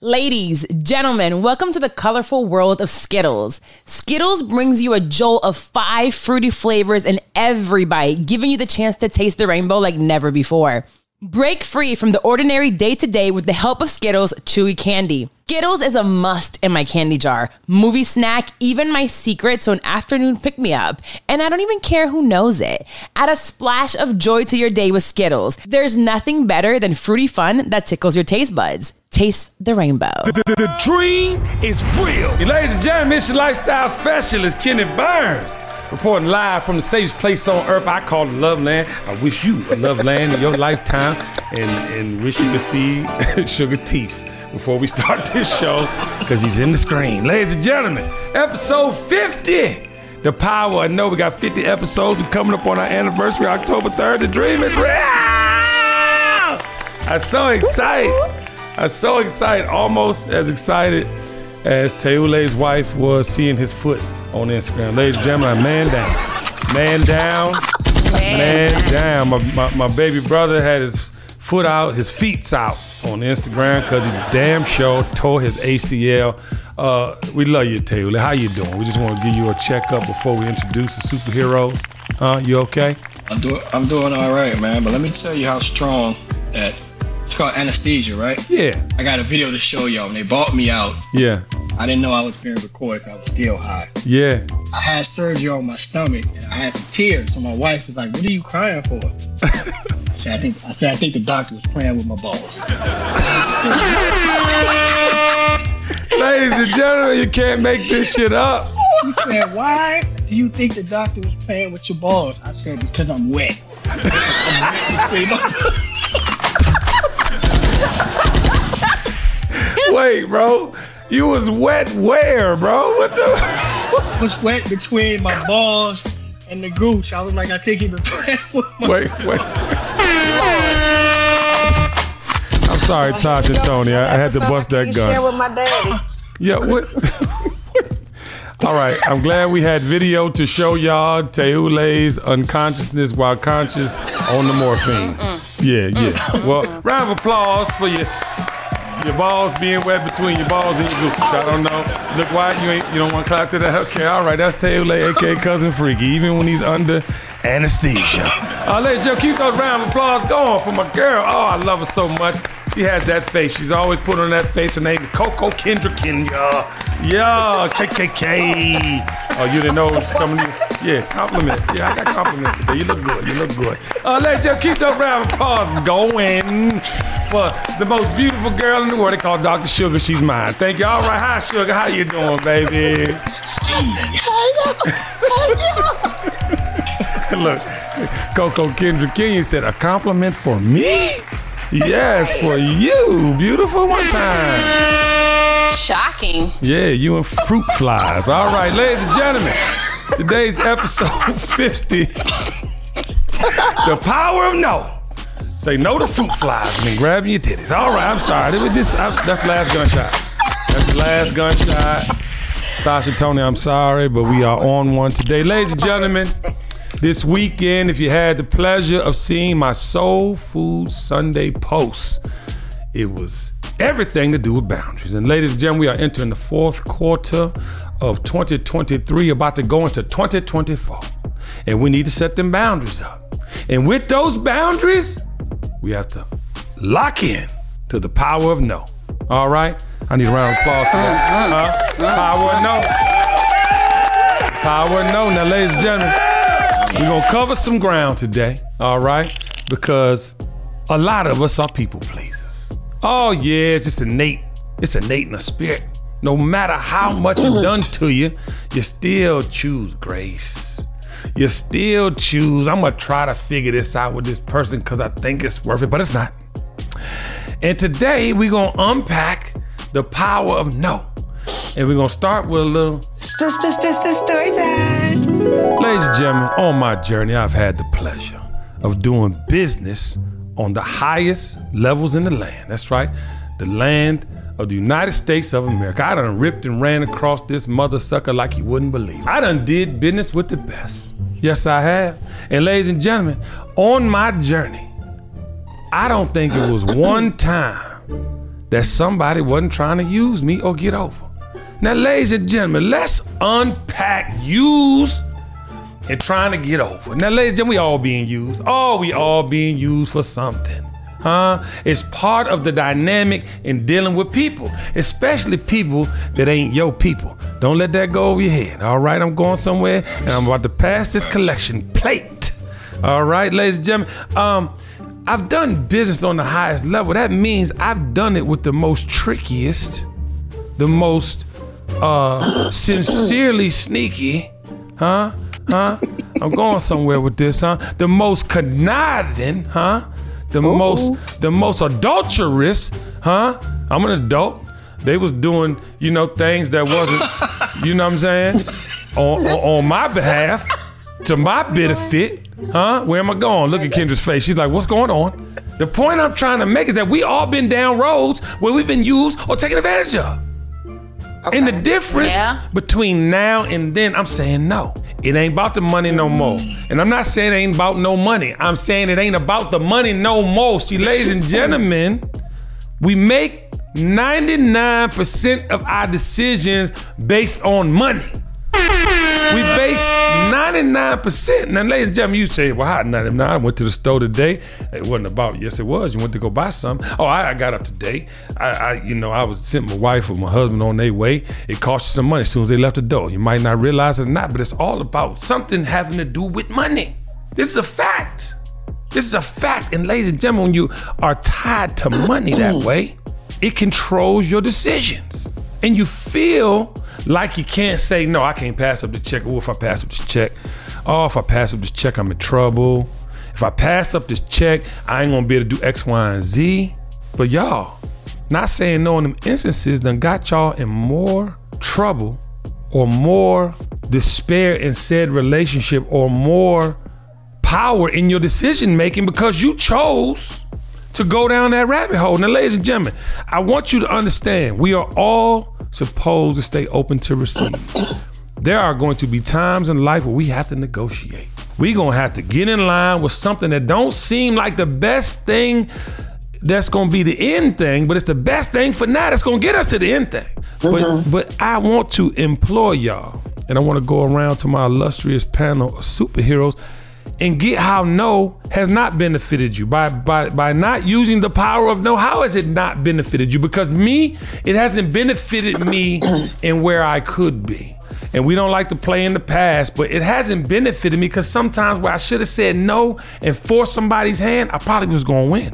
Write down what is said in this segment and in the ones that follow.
Ladies, gentlemen, welcome to the colorful world of Skittles. Skittles brings you a jolt of five fruity flavors in every bite, giving you the chance to taste the rainbow like never before. Break free from the ordinary day to day with the help of Skittles Chewy Candy. Skittles is a must in my candy jar, movie snack, even my secret, so an afternoon pick me up. And I don't even care who knows it. Add a splash of joy to your day with Skittles. There's nothing better than fruity fun that tickles your taste buds. Taste the rainbow. The, the, the dream is real. Ladies and gentlemen, it's your lifestyle specialist, Kenny Burns. Reporting live from the safest place on earth I call the Love Land. I wish you a Love Land in your lifetime and, and wish you could see Sugar Teeth before we start this show because he's in the screen. Ladies and gentlemen, episode 50. The power. I know we got 50 episodes coming up on our anniversary, October 3rd. The dream is real. I'm so excited. I'm so excited, almost as excited as Teule's wife was seeing his foot on Instagram. Ladies and gentlemen, man down. Man down. Man down. My, my, my baby brother had his foot out, his feet's out on Instagram because he damn sure tore his ACL. Uh, we love you, Taylor. How you doing? We just want to give you a checkup before we introduce the superhero. Huh? You okay? I'm doing I'm doing all right, man. But let me tell you how strong that it's called anesthesia, right? Yeah. I got a video to show y'all. When they bought me out, Yeah. I didn't know I was being recorded. I was still high. Yeah. I had surgery on my stomach and I had some tears. So my wife was like, "What are you crying for?" I said, "I think I said I think the doctor was playing with my balls." Ladies and gentlemen, you can't make this shit up. She said, "Why do you think the doctor was playing with your balls?" I said, "Because I'm wet." I'm wet Wait, bro. You was wet where, bro? What the? was wet between my balls and the gooch. I was like, I think he been playing with my Wait, wait. I'm sorry, Tasha Tony. I, I had to bust that Share gun. with my daddy. Yeah, what? All right, I'm glad we had video to show y'all Teule's unconsciousness while conscious on the morphine. Yeah, yeah. Well, round of applause for your your balls being wet between your balls and your gooch. I don't know. Look why you ain't you don't want to clap to that. Okay, all right. That's Teule, aka Cousin Freaky, even when he's under anesthesia. Uh, ladies keep those round of applause going for my girl. Oh, I love her so much. She has that face. She's always put on that face. Her name is Coco Kendrickin, y'all. Yeah, KKK. Oh, you didn't know it was coming in? Yeah, compliments. Yeah, I got compliments today. You look good. You look good. Uh, and gentlemen, keep those round of applause going for the most beautiful girl in the world. They call Dr. Sugar. She's mine. Thank you. All right. Hi, Sugar. How you doing, baby? Look, Coco Kendrick King said, a compliment for me? Yes, for you. Beautiful one time. Shocking. Yeah, you and fruit flies. All right, ladies and gentlemen, today's episode 50. the power of no. Say no to fruit flies and then grabbing your titties. All right, I'm sorry. It was just, I, that's the last gunshot. That's the last gunshot. Sasha Tony, I'm sorry, but we are on one today. Ladies and gentlemen, this weekend, if you had the pleasure of seeing my Soul Food Sunday post, it was everything to do with boundaries. And ladies and gentlemen, we are entering the fourth quarter of 2023, about to go into 2024. And we need to set them boundaries up. And with those boundaries, we have to lock in to the power of no. All right? I need a round of applause for that. Huh? Power no. Power no. Now, ladies and gentlemen, we're gonna cover some ground today, all right? Because a lot of us are people pleasers. Oh yeah, it's just innate. It's innate in the spirit. No matter how much is done to you, you still choose grace. You still choose, I'm gonna try to figure this out with this person because I think it's worth it, but it's not. And today we're gonna unpack the power of no. And we're gonna start with a little St- st- st- st- Story time. Ladies and gentlemen, on my journey, I've had the pleasure of doing business on the highest levels in the land. That's right, the land of the United States of America. I done ripped and ran across this mother sucker like you wouldn't believe. I done did business with the best. Yes, I have. And ladies and gentlemen, on my journey, I don't think it was one time that somebody wasn't trying to use me or get over. Now, ladies and gentlemen, let's unpack use and trying to get over. Now, ladies and gentlemen, we all being used. Oh, we all being used for something. Huh? It's part of the dynamic in dealing with people, especially people that ain't your people. Don't let that go over your head. All right, I'm going somewhere and I'm about to pass this collection plate. All right, ladies and gentlemen. Um, I've done business on the highest level. That means I've done it with the most trickiest, the most uh, sincerely sneaky, huh? Huh? I'm going somewhere with this, huh? The most conniving, huh? The most, the most adulterous, huh? I'm an adult. They was doing, you know, things that wasn't, you know what I'm saying, on, on, on my behalf, to my benefit, huh? Where am I going? Look at Kendra's face. She's like, what's going on? The point I'm trying to make is that we all been down roads where we've been used or taken advantage of. And the difference Yeah. between now and then, I'm saying no. It ain't about the money no more. And I'm not saying it ain't about no money. I'm saying it ain't about the money no more. See, ladies and gentlemen, we make 99% of our decisions based on money. We base 99%. Now, ladies and gentlemen, you say, well, how 99? I went to the store today. It wasn't about, yes, it was. You went to go buy something. Oh, I, I got up today. I, I, you know, I was sent my wife or my husband on their way. It cost you some money as soon as they left the door. You might not realize it or not, but it's all about something having to do with money. This is a fact. This is a fact. And ladies and gentlemen, when you are tied to money that way, it controls your decisions. And you feel like you can't say, no, I can't pass up the check. Oh, if I pass up this check, oh, if I pass up this check, I'm in trouble. If I pass up this check, I ain't gonna be able to do X, Y, and Z. But y'all, not saying no in them instances done got y'all in more trouble or more despair in said relationship or more power in your decision making because you chose to go down that rabbit hole. Now, ladies and gentlemen, I want you to understand we are all supposed to stay open to receive. There are going to be times in life where we have to negotiate. We're gonna have to get in line with something that don't seem like the best thing that's gonna be the end thing, but it's the best thing for now that's gonna get us to the end thing. But mm-hmm. but I want to implore y'all, and I want to go around to my illustrious panel of superheroes and get how no has not benefited you by by by not using the power of no. How has it not benefited you? Because me, it hasn't benefited me in where I could be. And we don't like to play in the past, but it hasn't benefited me because sometimes where I should have said no and forced somebody's hand, I probably was gonna win.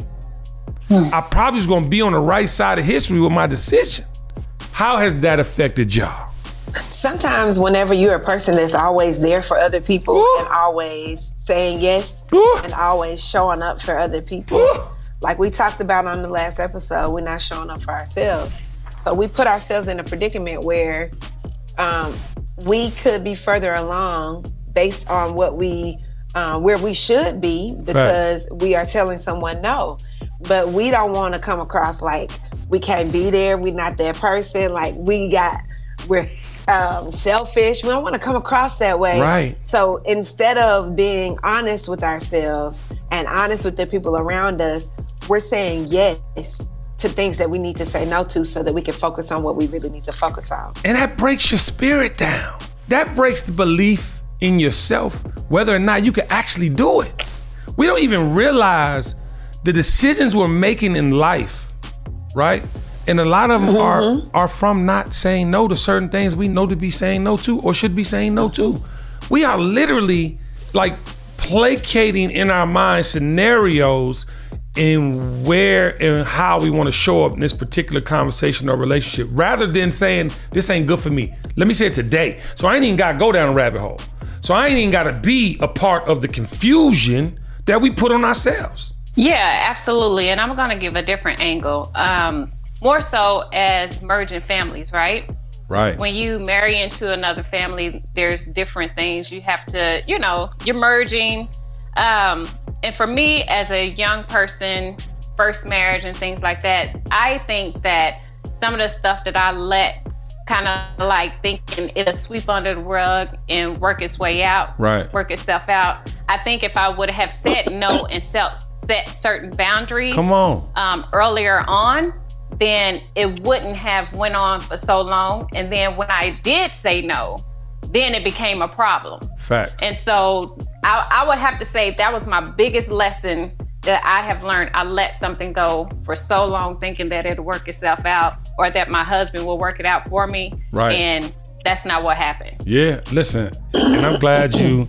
Hmm. I probably was gonna be on the right side of history with my decision. How has that affected y'all? Sometimes, whenever you're a person that's always there for other people Ooh. and always saying yes Ooh. and always showing up for other people, Ooh. like we talked about on the last episode, we're not showing up for ourselves. So we put ourselves in a predicament where um, we could be further along based on what we um, where we should be because we are telling someone no, but we don't want to come across like we can't be there. We're not that person. Like we got we're um, selfish. We don't want to come across that way. Right. So instead of being honest with ourselves and honest with the people around us, we're saying yes to things that we need to say no to so that we can focus on what we really need to focus on. And that breaks your spirit down. That breaks the belief in yourself, whether or not you can actually do it. We don't even realize the decisions we're making in life, right? And a lot of them are are from not saying no to certain things we know to be saying no to or should be saying no to. We are literally like placating in our mind scenarios in where and how we want to show up in this particular conversation or relationship rather than saying this ain't good for me. Let me say it today. So I ain't even gotta go down a rabbit hole. So I ain't even gotta be a part of the confusion that we put on ourselves. Yeah, absolutely. And I'm going to give a different angle. Um, more so as merging families, right? Right. When you marry into another family, there's different things you have to, you know, you're merging. Um, and for me, as a young person, first marriage and things like that, I think that some of the stuff that I let kind of like thinking it'll sweep under the rug and work its way out, Right. work itself out. I think if I would have said no and set, set certain boundaries Come on. um, earlier on, then it wouldn't have went on for so long. And then when I did say no, then it became a problem. Facts. And so I, I would have to say that was my biggest lesson that I have learned. I let something go for so long, thinking that it'll work itself out or that my husband will work it out for me. Right. And that's not what happened. Yeah, listen, and I'm glad you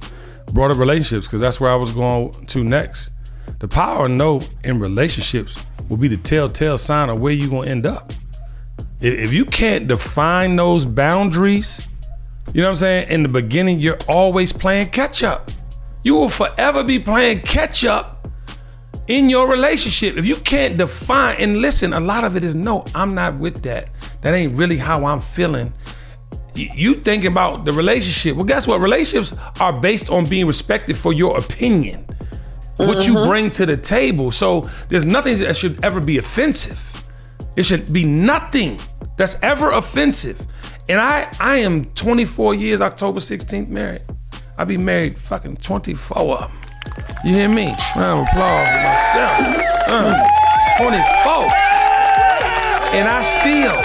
brought up relationships because that's where I was going to next. The power of no in relationships will be the telltale sign of where you're gonna end up. If you can't define those boundaries, you know what I'm saying? In the beginning, you're always playing catch up. You will forever be playing catch up in your relationship. If you can't define, and listen, a lot of it is no, I'm not with that. That ain't really how I'm feeling. You thinking about the relationship. Well, guess what? Relationships are based on being respected for your opinion, what you bring to the table. So there's nothing that should ever be offensive. It should be nothing that's ever offensive. And I I am 24 years, October 16th married. I'll be married fucking 24 of them. You hear me? Round of applause for myself. Uh, 24. And I still,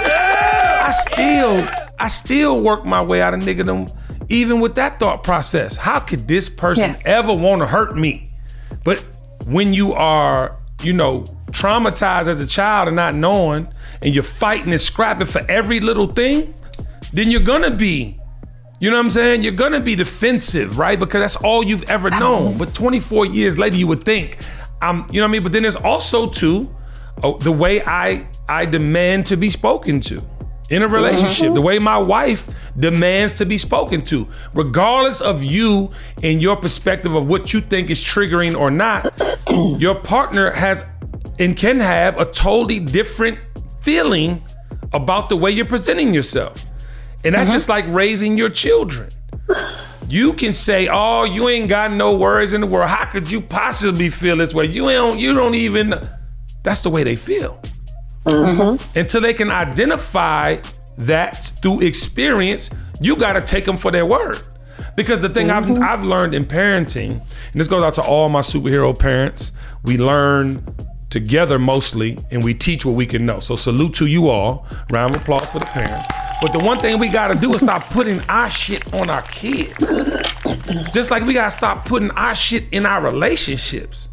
I still, I still work my way out of niggerdom, even with that thought process. How could this person Yeah. ever want to hurt me? But when you are, you know, traumatized as a child and not knowing, and you're fighting and scrapping for every little thing, then you're gonna be, you know what I'm saying? You're gonna be defensive, right? Because that's all you've ever known. But 24 years later, you would think, I'm, you know what I mean? But then there's also too, oh, the way I I demand to be spoken to in a mm-hmm. relationship, the way my wife demands to be spoken to, regardless of you and your perspective of what you think is triggering or not, your partner has and can have a totally different feeling about the way you're presenting yourself. And that's mm-hmm. just like raising your children. You can say, "Oh, you ain't got no worries in the world. How could you possibly feel this way? You don't. You don't even." That's the way they feel. Mm-hmm. Until they can identify that through experience, you got to take them for their word. Because the thing I've, mm-hmm. I've learned in parenting, and this goes out to all my superhero parents, we learn together mostly and we teach what we can know. So salute to you all. Round of applause for the parents. But the one thing we got to do is stop putting our shit on our kids. Just like we got to stop putting our shit in our relationships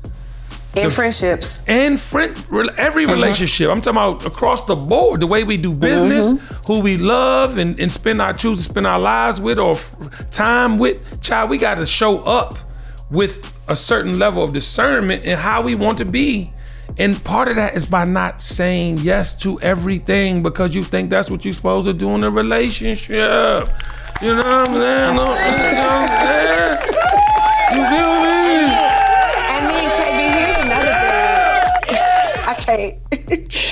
In friendships. and friend every uh-huh. relationship. I'm talking about across the board, the way we do business, mm-hmm. who we love and, and spend our choose to spend our lives with or f- time with. Child, we got to show up with a certain level of discernment in how we want to be. And part of that is by not saying yes to everything because you think that's what you're supposed to do in a relationship. You know what I'm saying? You know what I'm saying?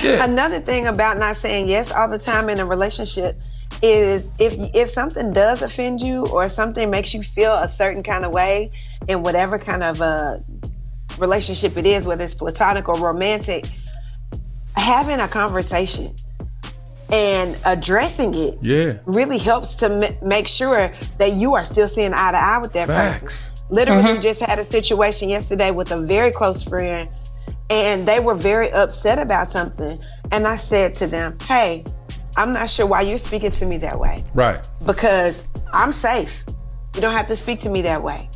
Okay. Shit. another thing about not saying yes all the time in a relationship is if if something does offend you or something makes you feel a certain kind of way in whatever kind of a relationship it is, whether it's platonic or romantic, having a conversation and addressing it Yeah. really helps to m- make sure that you are still seeing eye to eye with that Facts. person. Literally, mm-hmm. just had a situation yesterday with a very close friend, and they were very upset about something. And I said to them, Hey, I'm not sure why you're speaking to me that way Right. because I'm safe. You don't have to speak to me that way.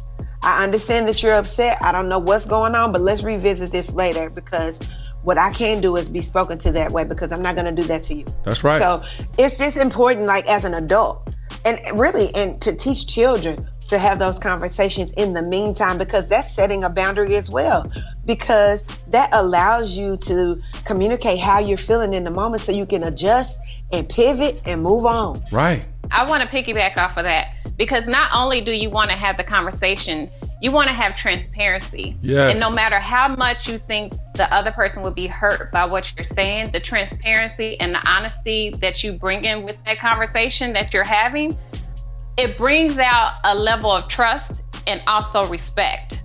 I understand that you're upset. I don't know what's going on, but let's revisit this later because what I can do is be spoken to that way because I'm not going to do that to you. That's right. So it's just important, like as an adult, and really, and to teach children to have those conversations in the meantime because that's setting a boundary as well. Because that allows you to communicate how you're feeling in the moment so you can adjust and pivot and move on. Right. I want to piggyback off of that because not only do you want to have the conversation, you want to have transparency. Yes. And no matter how much you think the other person would be hurt by what you're saying, the transparency and the honesty that you bring in with that conversation that you're having, it brings out a level of trust and also respect.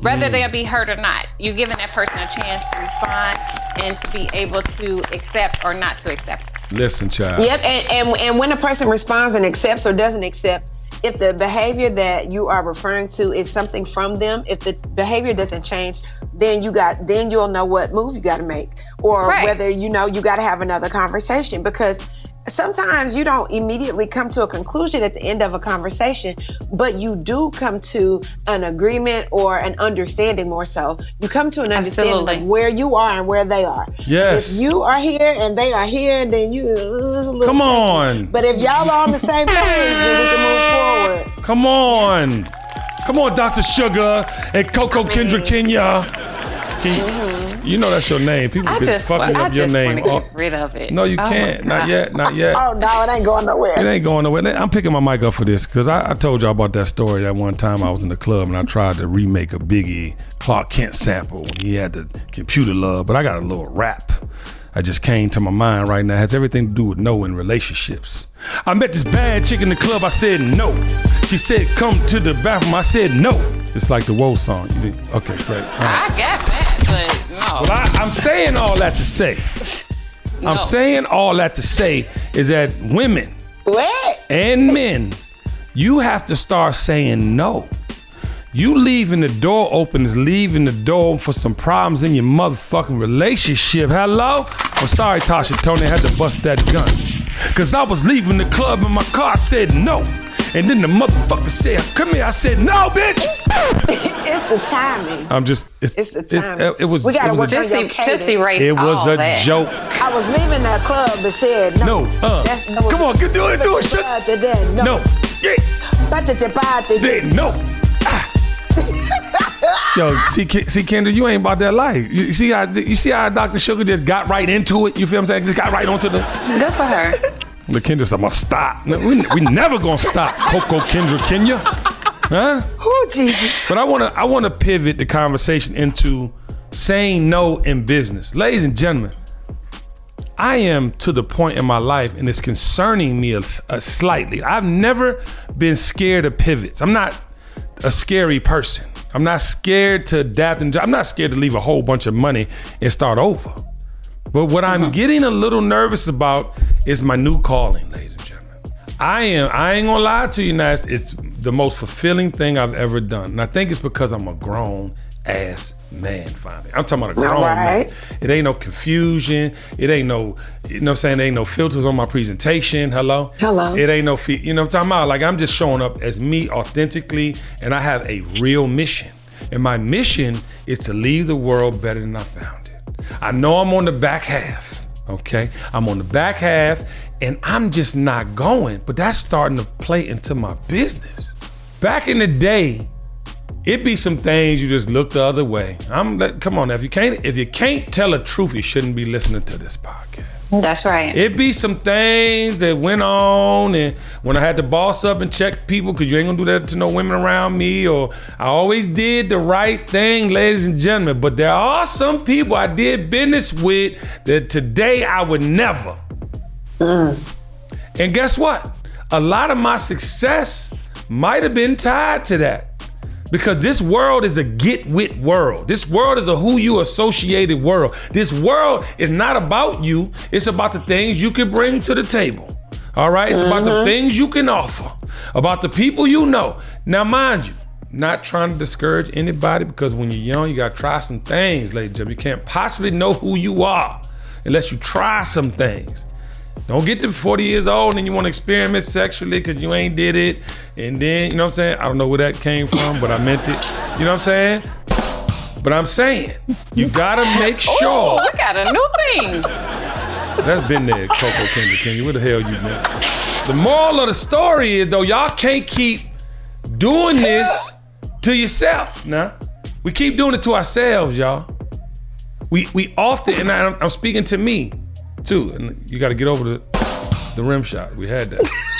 Whether mm. they'll be hurt or not, you're giving that person a chance to respond and to be able to accept or not to accept. Listen, child. Yep, and, and and when a person responds and accepts or doesn't accept, if the behavior that you are referring to is something from them, if the behavior doesn't change, then you got then you'll know what move you got to make or Right. whether you know you got to have another conversation because sometimes you don't immediately come to a conclusion at the end of a conversation, but you do come to an agreement or an understanding more so. You come to an understanding Absolutely. of where you are and where they are. Yes. If you are here and they are here, then you uh, it's a little Come shaky. on. But if y'all are on the same page, then we can move forward. Come on. Come on, Dr. Sugar and Coco Kendrick Kenya. Can you, mm-hmm. you know that's your name. People I just, fucking I up your just name. want to get rid of it. no, you Oh can't. Not yet. Not yet. Oh no, it ain't going nowhere. It ain't going nowhere. I'm picking my mic up for this because I, I told y'all about that story that one time I was in the club and I tried to remake a Biggie Clark Kent sample when he had the computer love, but I got a little rap. I just came to my mind right now. It has everything to do with knowing relationships. I met this bad chick in the club. I said no. She said come to the bathroom. I said no. It's like the Woe song. You did, okay, great. All right. I got that, but no. Well, I, I'm saying all that to say. no. I'm saying all that to say is that women What? and men, you have to start saying no. You leaving the door open is leaving the door for some problems in your motherfucking relationship. Hello? I'm sorry, Tasha Tony, I had to bust that gun. Cause I was leaving the club and my car, said no. And then the motherfucker said, come here. I said, no, bitch. it's the timing. I'm just, it's, It's the timing. it, it was, We gotta it was work a, on your just cadence. erase it was all a that. joke. I was leaving the club and said no. No, uh, That's- that come on, get- do it, do it, shut- No. No, yeah. But the part that- They- no. Ah. Yo, see, see, Kendra, you ain't about that life. You see how you see how Dr. Sugar just got right into it. You feel what I'm saying? Just got right onto the. Good for her. The Kendra's I'm gonna stop. No, We, we never gonna stop, Coco Kendra Kenya, huh? Oh Jesus. But I wanna I wanna pivot the conversation into saying no in business, ladies and gentlemen. I am to the point in my life, and it's concerning me a, a slightly. I've never been scared of pivots. I'm not a scary person. I'm not scared to adapt and I'm not scared to leave a whole bunch of money and start over. But what I'm uh-huh. getting a little nervous about is my new calling, ladies and gentlemen. I am, I ain't gonna lie to you, Nas, it's the most fulfilling thing I've ever done. And I think it's because I'm a grown ass man finally. I'm talking about a grown Right. man. It ain't no confusion. It ain't no, you know what I'm saying? There ain't no filters on my presentation. Hello? Hello. It ain't no, fe- you know what I'm talking about? Like I'm just showing up as me authentically and I have a real mission. And my mission is to leave the world better than I found it. I know I'm on the back half, okay? I'm on the back half and I'm just not going, but that's starting to play into my business. Back in the day, it be some things you just look the other way. I'm come on, now, if you can't if you can't tell the truth, you shouldn't be listening to this podcast. That's right. It be some things that went on, and when I had to boss up and check people, because you ain't gonna do that to no women around me, or I always did the right thing, ladies and gentlemen. But there are some people I did business with that today I would never. Mm. And guess what? A lot of my success might have been tied to that. Because this world is a get wit world. This world is a who you associated world. This world is not about you, it's about the things you can bring to the table. All right? It's about the mm-hmm. things you can offer, about the people you know. Now, mind you, not trying to discourage anybody because when you're young, you got to try some things, ladies and gentlemen. You can't possibly know who you are unless you try some things. Don't get to 40 years old and you want to experiment sexually because you ain't did it. And then, you know what I'm saying? I don't know where that came from, but I meant it. You know what I'm saying? But I'm saying, you gotta make sure. Look at a new thing. That's been there, Coco Kendrick Kenya. Where the hell you been? The moral of the story is though, y'all can't keep doing this to yourself. Now, we keep doing it to ourselves, y'all. We we often, and I, I'm speaking to me too. And you got to get over the the rim shot. We had that.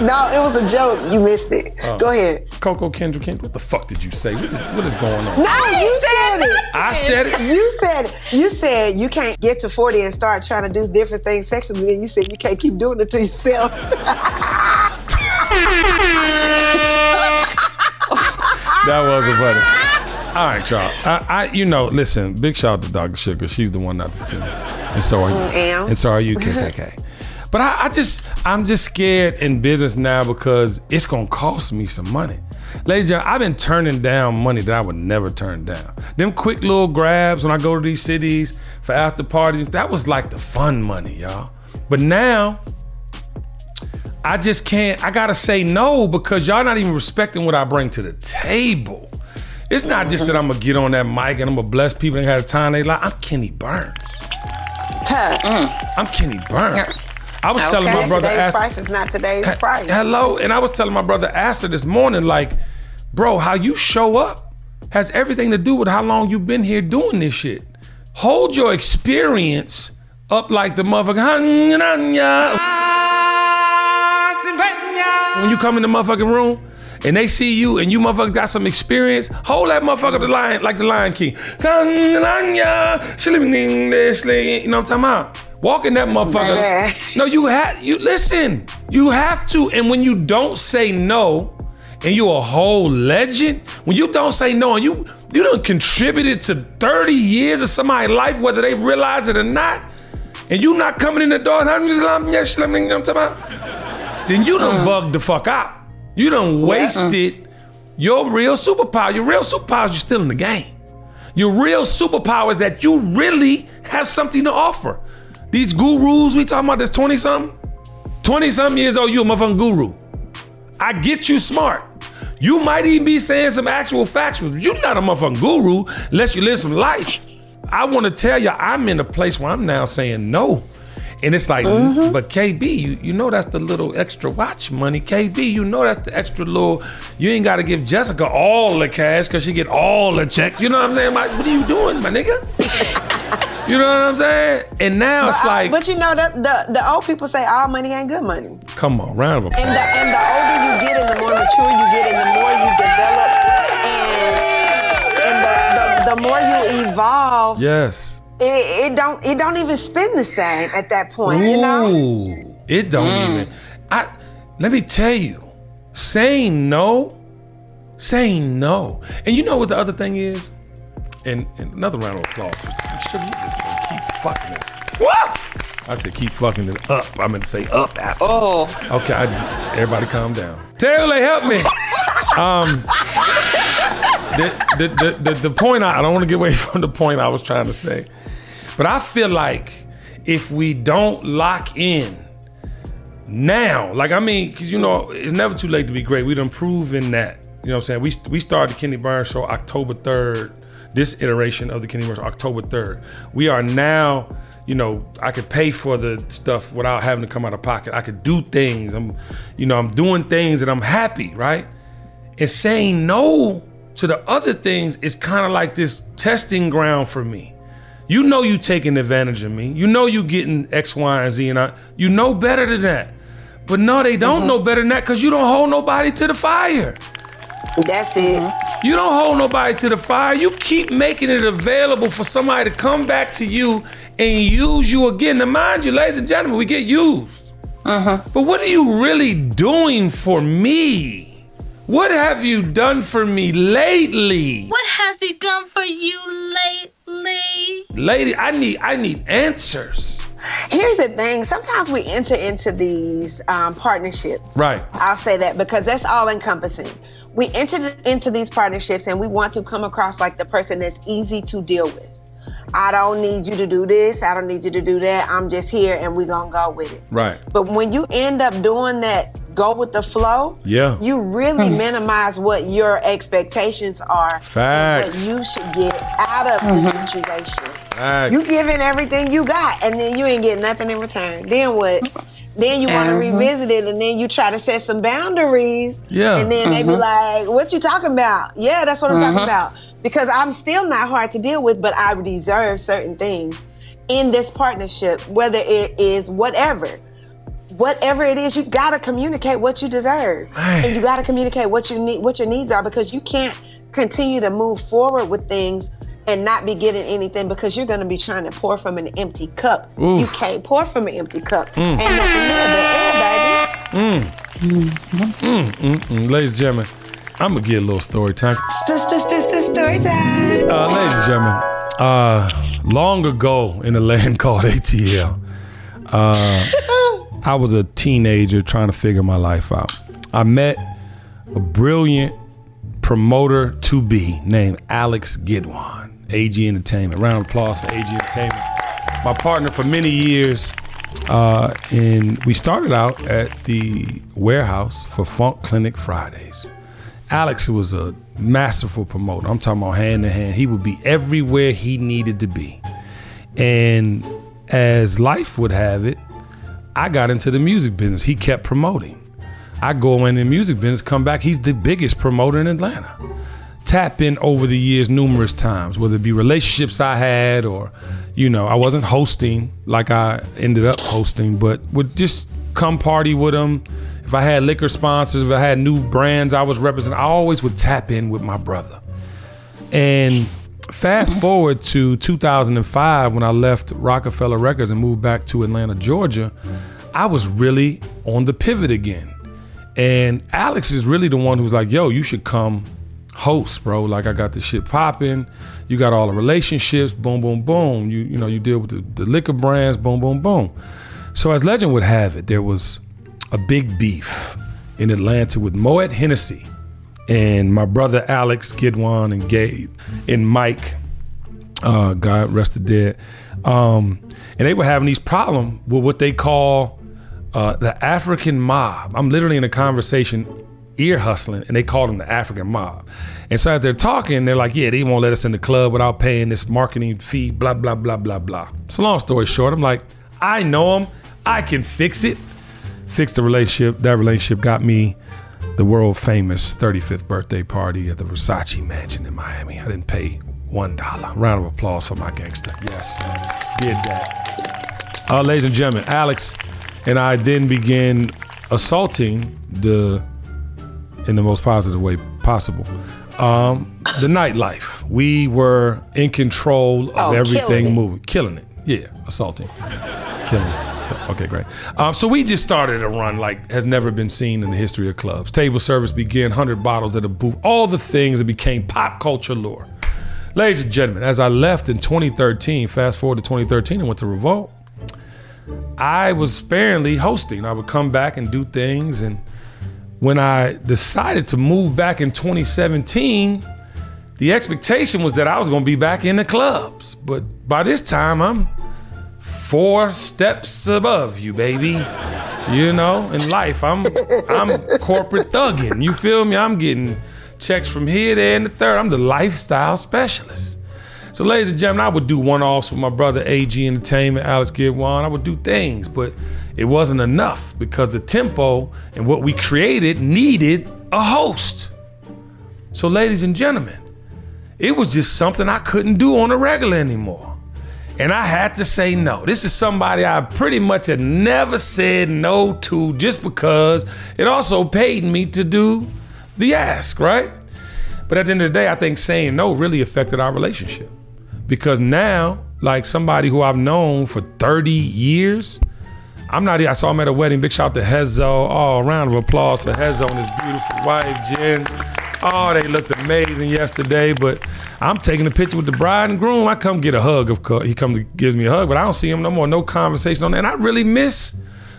No, it was a joke. You missed it. Oh. Go ahead. Coco Kendrick, Kendrick, what the fuck did you say? What, is- what is going on? No, you said it. I said it. You said you said you can't get to 40 and start trying to do different things sexually, and you said you can't keep doing it to yourself. That wasn't funny. All right, y'all. I, I, you know, listen. Big shout out to Dr. Sugar. She's the one not to two, and so are you. Mm, am. And so are you, KKK. But I, I just, I'm just scared in business now because it's gonna cost me some money. Ladies and gentlemen, I've been turning down money that I would never turn down. Them quick little grabs when I go to these cities for after parties, that was like the fun money, y'all. But now, I just can't, I gotta say no because y'all not even respecting what I bring to the table. It's not just that I'm gonna get on that mic and I'm gonna bless people and have a time they like. I'm Kenny Burns. Mm. I'm Kenny Burns. I was telling my brother today's Astor, price is not today's price. hello, and I was telling my brother Astor this morning, like, bro, how you show up has everything to do with how long you've been here doing this shit. Hold your experience up like the motherfucker. Ah, when you come in the motherfucking room and they see you and you motherfuckers got some experience, hold that motherfucker the lion like the Lion King. You know what I'm talking about? Walk in that motherfucker. No, you have you listen. You have to, and when you don't say no, and you a whole legend, when you don't say no, and you you done contributed to 30 years of somebody's life, whether they realize it or not, and you not coming in the door, I'm just like, yes, you know what I'm talking about? Then you done mm. bugged the fuck out. You done wasted your real superpower. Your real superpower is you're still in the game. Your real superpower is that you really have something to offer. These gurus we talking about, this 20 something, 20 something years old, you a motherfucking guru. I get you smart. You might even be saying some actual but you're not a motherfucking guru unless you live some life. I want to tell you, I'm in a place where I'm now saying no. And it's like, mm-hmm. but KB, you, you know that's the little extra watch money. KB, you know that's the extra little. You ain't got to give Jessica all the cash because she get all the checks. You know what I'm saying? Like, what are you doing, my nigga? you know what I'm saying? And now it's But, I- like, but you know that the, the old people say all money ain't good money. come on, round of applause. And the and the older you get and the more mature you get and the more you develop and and the, the, the more you evolve, yes. It, it don't it don't even spin the same at that point, you know? Ooh, it don't even. I let me tell you, saying no, saying no, and you know what the other thing is, and, and another round of applause. Sugar, you just gonna keep fucking it. What? I said keep fucking it up. I meant to say up after. Oh, Okay, I, everybody calm down. Taylor, help me. Um, the, the, the, the, the point, I, I don't want to get away from the point I was trying to say, but I feel like if we don't lock in now, like, I mean, because, you know, it's never too late to be great. We've done proven that. You know what I'm saying? We, we started the Kenny Burns Show October 3rd, this iteration of the Kenny Burns Show, October 3rd. We are now you know, I could pay for the stuff without having to come out of pocket. I could do things. I'm, you know, I'm doing things and I'm happy, right? And saying no to the other things is kind of like this testing ground for me. You know you taking advantage of me. You know you getting X, Y, and Z, and I, you know better than that. But no, they don't mm-hmm. know better than that because you don't hold nobody to the fire. That's it. Mm-hmm. You don't hold nobody to the fire. You keep making it available for somebody to come back to you and use you again. Now, mind you, ladies and gentlemen, we get used. Mm-hmm. But what are you really doing for me? What have you done for me lately? What has he done for you lately? Lady, I need I need answers. Here's the thing. Sometimes we enter into these um, partnerships. Right. I'll say that because that's all encompassing. We enter the, into these partnerships and we want to come across like the person that's easy to deal with. I don't need you to do this. I don't need you to do that. I'm just here and we're going to go with it. Right. But when you end up doing that, go with the flow, Yeah. you really minimize what your expectations are and Facts. what you should get out of the mm-hmm. situation. Facts. You giving everything you got, and then you ain't getting nothing in return. Then what? Then you want to mm-hmm. revisit it, and then you try to set some boundaries. Yeah. And then they be mm-hmm. like, "What you talking about?" Yeah, that's what I'm talking about. Because I'm still not hard to deal with, but I deserve certain things in this partnership, whether it is whatever. Whatever it is, you gotta communicate what you deserve, Man. and you gotta communicate what you need, what your needs are, because you can't continue to move forward with things and not be getting anything because you're gonna be trying to pour from an empty cup. Oof. You can't pour from an empty cup. Ain't nothing there but air, baby. Mm. Mm. Mm, mm, ladies and gentlemen, I'm gonna get a little story time. St- st- st- st- Story time. Uh, ladies and gentlemen, uh, long ago in a land called ATL, uh, I was a teenager trying to figure my life out. I met a brilliant promoter to be named Alex Gidewon, AG Entertainment. Round of applause for AG Entertainment. My partner for many years. Uh, and we started out at the warehouse for Funk Clinic Fridays. Alex was a masterful promoter. I'm talking about hand to hand. He would be everywhere he needed to be. And as life would have it, I got into the music business. He kept promoting. I go in the music business, come back, he's the biggest promoter in Atlanta. Tap in over the years numerous times, whether it be relationships I had or, you know, I wasn't hosting like I ended up hosting, but would just come party with him. If I had liquor sponsors, if I had new brands I was representing, I always would tap in with my brother. And fast mm-hmm. forward to 2005 when I left Roc-A-Fella Records and moved back to Atlanta, Georgia, I was really on the pivot again. And Alex is really the one who's like, yo, you should come host, bro. Like I got the shit popping. You got all the relationships, boom, boom, boom. You you know, you deal with the, the liquor brands, boom, boom, boom. So as legend would have it, there was a big beef in Atlanta with Moet Hennessy and my brother Alex Gidewon and Gabe and Mike, uh, God rest the dead. Um, and they were having these problems with what they call uh, the African mob. I'm literally in a conversation, ear hustling, and they call them the African mob. And so as they're talking, they're like, yeah, they won't let us in the club without paying this marketing fee, blah, blah, blah, blah, blah. So long story short, I'm like, I know them. I can fix it. Fix the relationship. That relationship got me the world famous 35th birthday party at the Versace mansion in Miami. I didn't pay one dollar. Round of applause for my gangster. Yes, did that. Uh, ladies and gentlemen, Alex and I then began assaulting the, in the most positive way possible, um, the nightlife. We were in control of Oh, everything killing moving, killing it. Yeah, assaulting, killing it. Okay, great. Um, so we just started a run like has never been seen in the history of clubs. Table service began, 100 bottles at a booth, all the things that became pop culture lore. Ladies and gentlemen, as I left in 2013, fast forward to 2013 and went to Revolt, I was sparingly hosting. I would come back and do things. And when I decided to move back in 2017, the expectation was that I was going to be back in the clubs. But by this time, I'm four steps above you, baby. You know, in life, I'm I'm corporate thugging. You feel me? I'm getting checks from here, there, and the third. I'm the lifestyle specialist. So, ladies and gentlemen, I would do one-offs with my brother AG Entertainment, Alex Gidewon. I would do things, but it wasn't enough because the tempo and what we created needed a host. So, ladies and gentlemen, it was just something I couldn't do on a regular anymore. And I had to say no. This is somebody I pretty much had never said no to just because it also paid me to do the ask, right? But at the end of the day, I think saying no really affected our relationship. Because now, like somebody who I've known for 30 years, I'm not I saw him at a wedding. Big shout out to Hezo. Oh, round of applause for Hezo and his beautiful wife, Jen. Oh, they looked amazing yesterday, but I'm taking a picture with the bride and groom. I come get a hug, of course. He comes and gives me a hug, but I don't see him no more. No conversation on that. And I really miss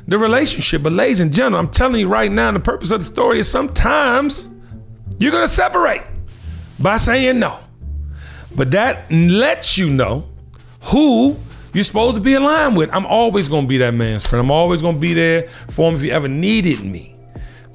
the relationship. But ladies and gentlemen, I'm telling you right now, the purpose of the story is sometimes you're gonna separate by saying no. But that lets you know who you're supposed to be line with. I'm always gonna be that man's friend. I'm always gonna be there for him if he ever needed me.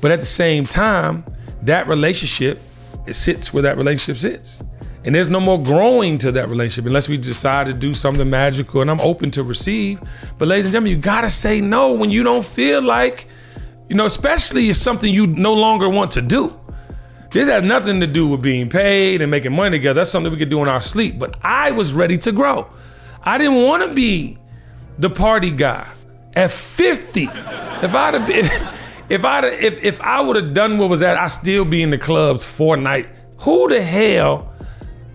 But at the same time, that relationship it sits where that relationship sits. And there's no more growing to that relationship unless we decide to do something magical. And I'm open to receive. But ladies and gentlemen, you gotta say no when you don't feel like, you know, especially if something you no longer want to do. This has nothing to do with being paid and making money together. That's something we could do in our sleep. But I was ready to grow. I didn't want to be the party guy at 50. If I'd have been, if I'd have, if if I would have done what was that, I'd still be in the clubs for night. Who the hell?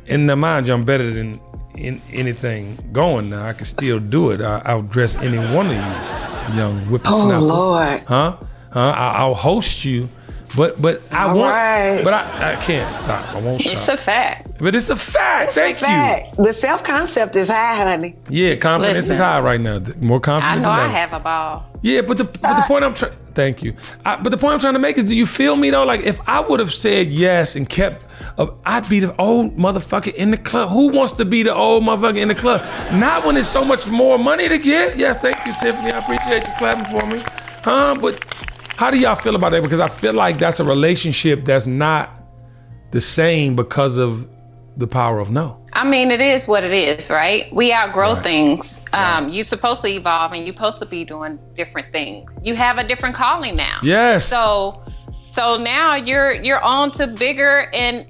And now, mind you, I'm better than in anything going now. I can still do it. I, I'll dress any one of you, young whippersnappers. Oh, Lord. Huh? Huh? I, I'll host you. But but I All want. right. But I, I can't stop. I won't It's stop. a fact. but it's a fact. It's Thank a fact. The self concept is high, honey. Yeah, confidence is high right now. More I confident know than I ever. have a ball. Yeah, but the but the uh, point I'm trying. Thank you. I, but the point I'm trying to make is, do you feel me though? Like if I would have said yes and kept, uh, I'd be the old motherfucker in the club. Who wants to be the old motherfucker in the club? Not when there's so much more money to get. Yes, thank you, Tiffany. I appreciate you clapping for me. Huh? But how do y'all feel about that? Because I feel like that's a relationship that's not the same because of the power of no. I mean, it is what it is, right? We outgrow Right. things. Um, You're supposed to evolve and you're supposed to be doing different things. You have a different calling now. Yes. So, so now you're you're on to bigger and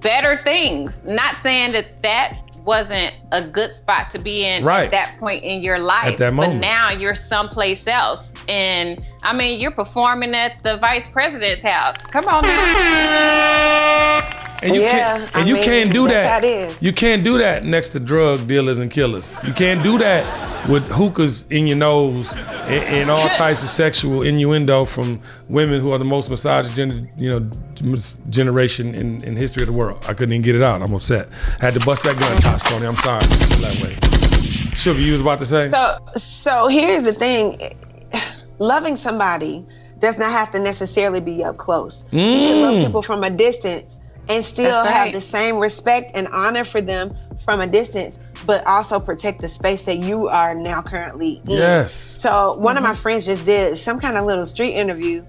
better things. Not saying that that wasn't a good spot to be in Right. at that point in your life. At that moment. But now you're someplace else. And I mean, you're performing at the vice president's house. Come on now. And you Yeah, can't, and I you mean, can't do that's that. how. You can't do that next to drug dealers and killers. You can't do that with hookahs in your nose and, and all types of sexual innuendo from women who are the most misogynist, you know, generation in, in history of the world. I couldn't even get it out. I'm upset. I had to bust that gun, Tosh Tony. I'm sorry. That way. Sugar, you was about to say? So, so here's the thing: loving somebody does not have to necessarily be up close. You can Mm. love people from a distance and still That's have the same respect and honor for them from a distance, but also protect the space that you are now currently in. Yes. So one of my friends just did some kind of little street interview,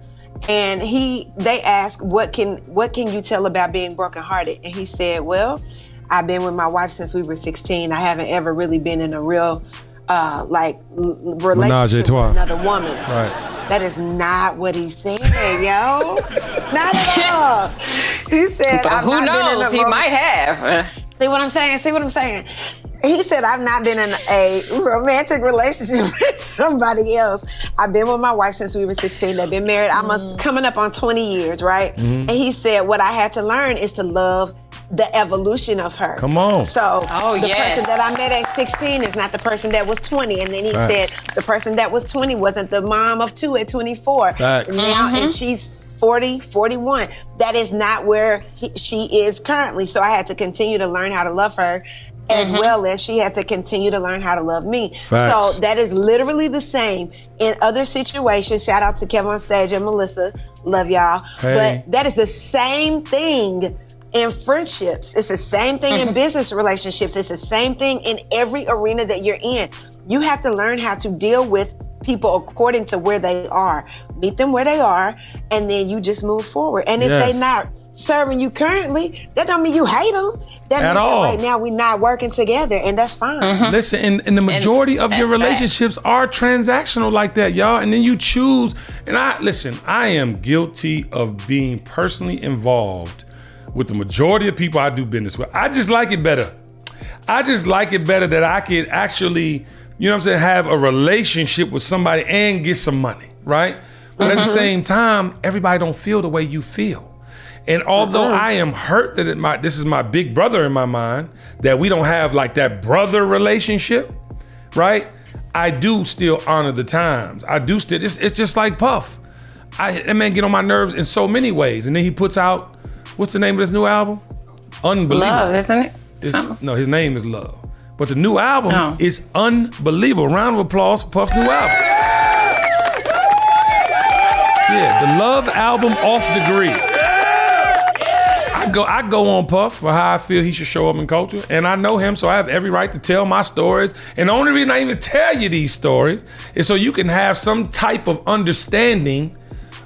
and he they asked what can what can you tell about being brokenhearted, and he said, well, I've been with my wife since we were 16. I haven't ever really been in a real uh, like l- relationship trois. with another woman. Right. That is not what he said, yo. not at all. He said, But I've who not been in knows? a He rom- might have. See what I'm saying? See what I'm saying? He said, I've not been in a romantic relationship with somebody else. I've been with my wife since we were 16. They've been married almost coming up on 20 years, right? Mm-hmm. And he said, What I had to learn is to love the evolution of her. Come on. So Oh, the yes. person that I met at 16 is not the person that was 20. And then he Facts. said the person that was 20 wasn't the mom of two at 24. Facts. Now Mm-hmm. and she's 40, 41. That is not where he, she is currently. So I had to continue to learn how to love her as Mm-hmm. well as she had to continue to learn how to love me. Facts. So that is literally the same in other situations. Shout out to Kevin on stage and Melissa. Love y'all. Hey. But that is the same thing in friendships. It's the same thing Mm-hmm. in business relationships. It's the same thing in every arena that you're in. You have to learn how to deal with people according to where they are. Meet them where they are, and then you just move forward. And if Yes. they not serving you currently, that don't mean you hate them. That At means all. that right now we're not working together, and that's fine. Listen, and, and the majority of your that's fact. relationships are transactional like that, y'all. And then you choose. And I listen, I am guilty of being personally involved with the majority of people I do business with. I just like it better. I just like it better that I could actually, you know what I'm saying, have a relationship with somebody and get some money, right? But at the mm-hmm. same time, everybody don't feel the way you feel. And although I am hurt that it my this is my big brother in my mind, that we don't have like that brother relationship, right? I do still honor the times. I do still it's, it's just like Puff. I that man get on my nerves in so many ways. And then he puts out what's the name of this new album? Unbelievable. Love, isn't it? It's- no, his name is Love. But the new album Oh. is unbelievable. Round of applause for Puff's new album. Yeah, the Love album Off the Grid. I go I go on Puff for how I feel he should show up in culture. And I know him, so I have every right to tell my stories. And the only reason I even tell you these stories is so you can have some type of understanding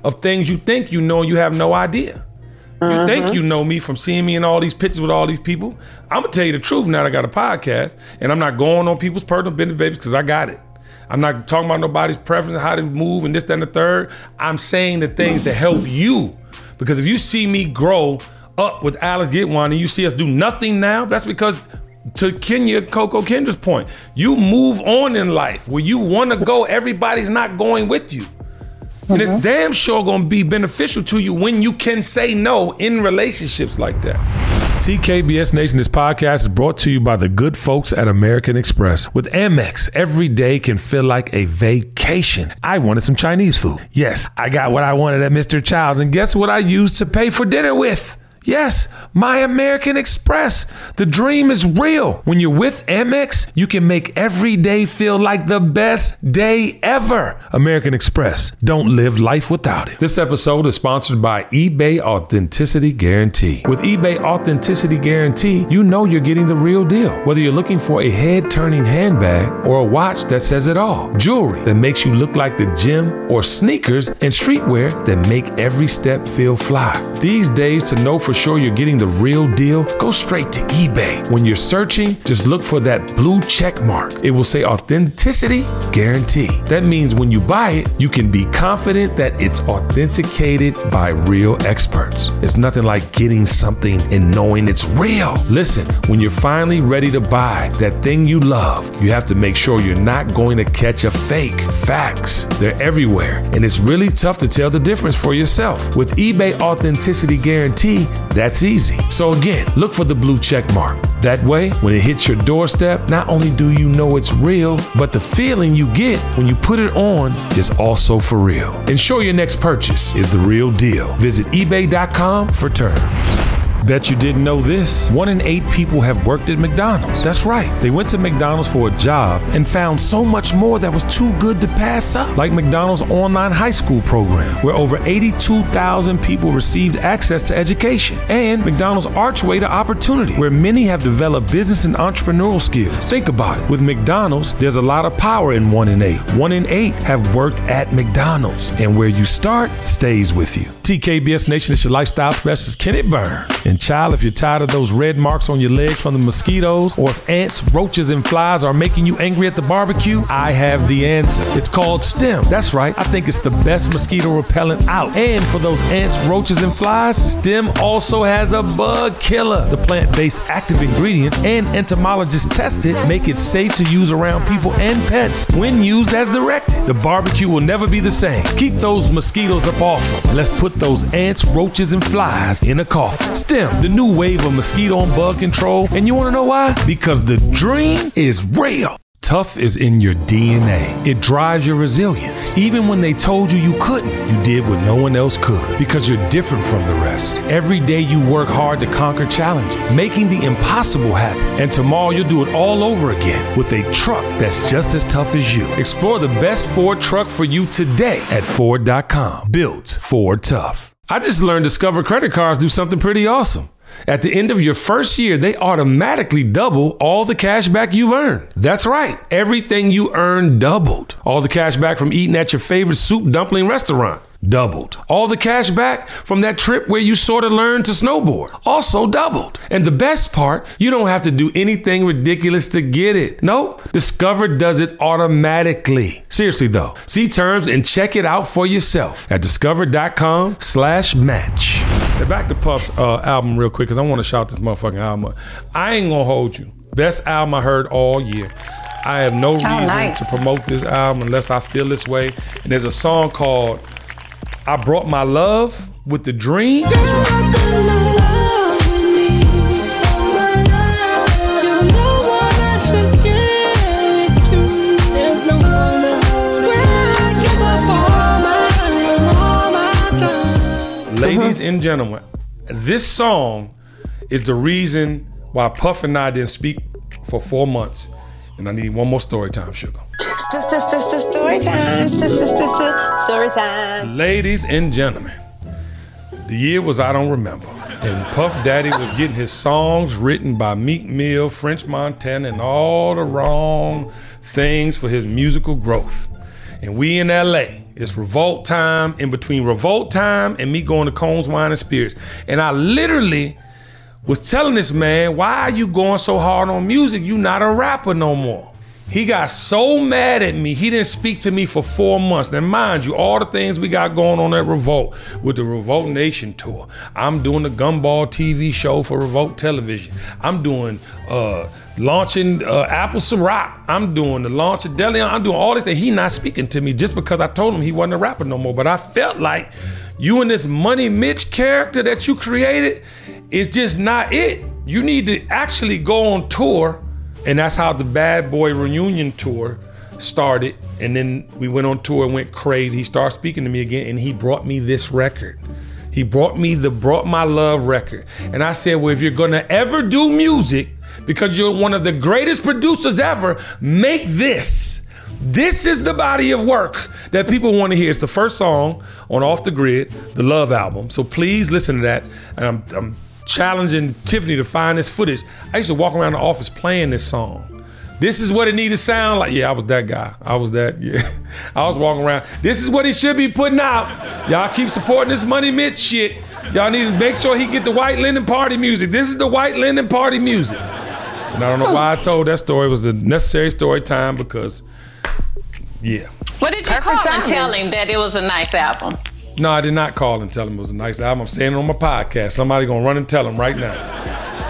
of things you think you know and you have no idea. You uh-huh. think you know me from seeing me in all these pictures with all these people. I'm gonna tell you the truth now that I got a podcast, and I'm not going on people's personal business, babies, because I got it. I'm not talking about nobody's preference, how to move, and this, that, and the third. I'm saying the things that help you. Because if you see me grow up with Alex Gidewon and you see us do nothing now, that's because to Kenya Coco Kendra's point, you move on in life where you want to go, everybody's not going with you. And it's damn sure gonna be beneficial to you when you can say no in relationships like that. TKBS Nation, this podcast is brought to you by the good folks at American Express. With Amex, every day can feel like a vacation. I wanted some Chinese food. Yes, I got what I wanted at Mr. Child's, and guess what I used to pay for dinner with? Yes, My American Express. The dream is real. When you're with Amex, you can make every day feel like the best day ever. American Express. Don't live life without it. This episode is sponsored by eBay Authenticity Guarantee. With eBay Authenticity Guarantee, you know you're getting the real deal. Whether you're looking for a head turning handbag or a watch that says it all, jewelry that makes you look like the gym, or sneakers and streetwear that make every step feel fly. These days, to know for sure you're getting the real deal, go straight to eBay. When you're searching, just look for that blue check mark. It will say authenticity guarantee. That means when you buy it, you can be confident that it's authenticated by real experts. It's nothing like getting something and knowing it's real. Listen, when you're finally ready to buy that thing you love, you have to make sure you're not going to catch a fake. Facts, they're everywhere, and it's really tough to tell the difference for yourself. With eBay Authenticity Guarantee, that's easy. So again, look for the blue check mark. That way, when it hits your doorstep, not only do you know it's real, but the feeling you get when you put it on is also for real. Ensure your next purchase is the real deal. Visit eBay.com for terms. Bet you didn't know this. One in eight people have worked at McDonald's. That's right. They went to McDonald's for a job and found so much more that was too good to pass up. Like McDonald's online high school program, where over 82,000 people received access to education. And McDonald's Archway to Opportunity, where many have developed business and entrepreneurial skills. Think about it. With McDonald's, there's a lot of power in one in eight. One in eight have worked at McDonald's. And where you start stays with you. TKBS Nation is your lifestyle specialist, Kenneth Burns. And child, if you're tired of those red marks on your legs from the mosquitoes, or if ants, roaches, and flies are making you angry at the barbecue, I have the answer. It's called STEM. That's right. I think it's the best mosquito repellent out. And for those ants, roaches, and flies, STEM also has a bug killer. The plant-based active ingredients and entomologists tested make it safe to use around people and pets when used as directed. The barbecue will never be the same. Keep those mosquitoes up off. Let's put those ants, roaches, and flies in a coffin. STEM, the new wave of mosquito and bug control. And you want to know why? Because the dream is real. Tough is in your DNA. It drives your resilience. Even when they told you you couldn't, you did what no one else could because you're different from the rest. Every day you work hard to conquer challenges, making the impossible happen. And tomorrow you'll do it all over again with a truck that's just as tough as you. Explore the best Ford truck for you today at Ford.com. Built Ford Tough. I just learned Discover credit cards do something pretty awesome. At the end of your first year, they automatically double all the cash back you've earned. That's right, everything you earn doubled. All the cash back from eating at your favorite soup dumpling restaurant doubled. All the cash back from that trip where you sort of learned to snowboard also doubled. And the best part, you don't have to do anything ridiculous to get it. Nope, Discover does it automatically. Seriously though, see terms and check it out for yourself at discover.com slash match. Now back to Puff's uh, album real quick because I want to shout this motherfucking album. up. I ain't gonna hold you. Best album I heard all year. I have no reason nice. to promote this album unless I feel this way. And there's a song called I Brought My Love with the Dream. Ladies and gentlemen, this song is the reason why Puff and I didn't speak for four months. And I need one more story time, sugar. St- st- st- st- Story time. St- st- st- st- Story time. Ladies and gentlemen, the year was I don't remember. And Puff Daddy was getting his songs written by Meek Mill, French Montana, and all the wrong things for his musical growth. And we in LA, it's revolt time, in between revolt time and me going to Cones, Wine and Spirits. And I literally was telling this man, why are you going so hard on music? You not a rapper no more. He got so mad at me, he didn't speak to me for four months. Now, mind you, all the things we got going on at Revolt with the Revolt Nation tour. I'm doing the Gumball TV show for Revolt Television. I'm doing uh launching uh, Apple Ciroc. I'm doing the launch of DeLeón. I'm doing all this thing. He not speaking to me just because I told him he wasn't a rapper no more. But I felt like you and this Money Mitch character that you created is just not it. You need to actually go on tour and that's how the Bad Boy reunion tour started. And then we went on tour and went crazy. He started speaking to me again, and he brought me this record. He brought me the Brought My Love record. And I said, well, if you're gonna ever do music, because you're one of the greatest producers ever, make this. This is the body of work that people want to hear. It's the first song on Off the Grid, the Love album. So please listen to that. And I'm, I'm challenging Tiffany to find this footage. I used to walk around the office playing this song. This is what it needed to sound like. Yeah, I was that guy. I was that. Yeah, I was walking around. This is what he should be putting out. Y'all keep supporting this Money Mitch shit. Y'all need to make sure he get the White linen Party music. This is the White linen Party music. And I don't know why I told that story. It was the necessary story time because, yeah. What did you Perfect call and timing. tell him that it was a nice album? No, I did not call and tell him it was a nice album. I'm saying it on my podcast. Somebody gonna run and tell him right now.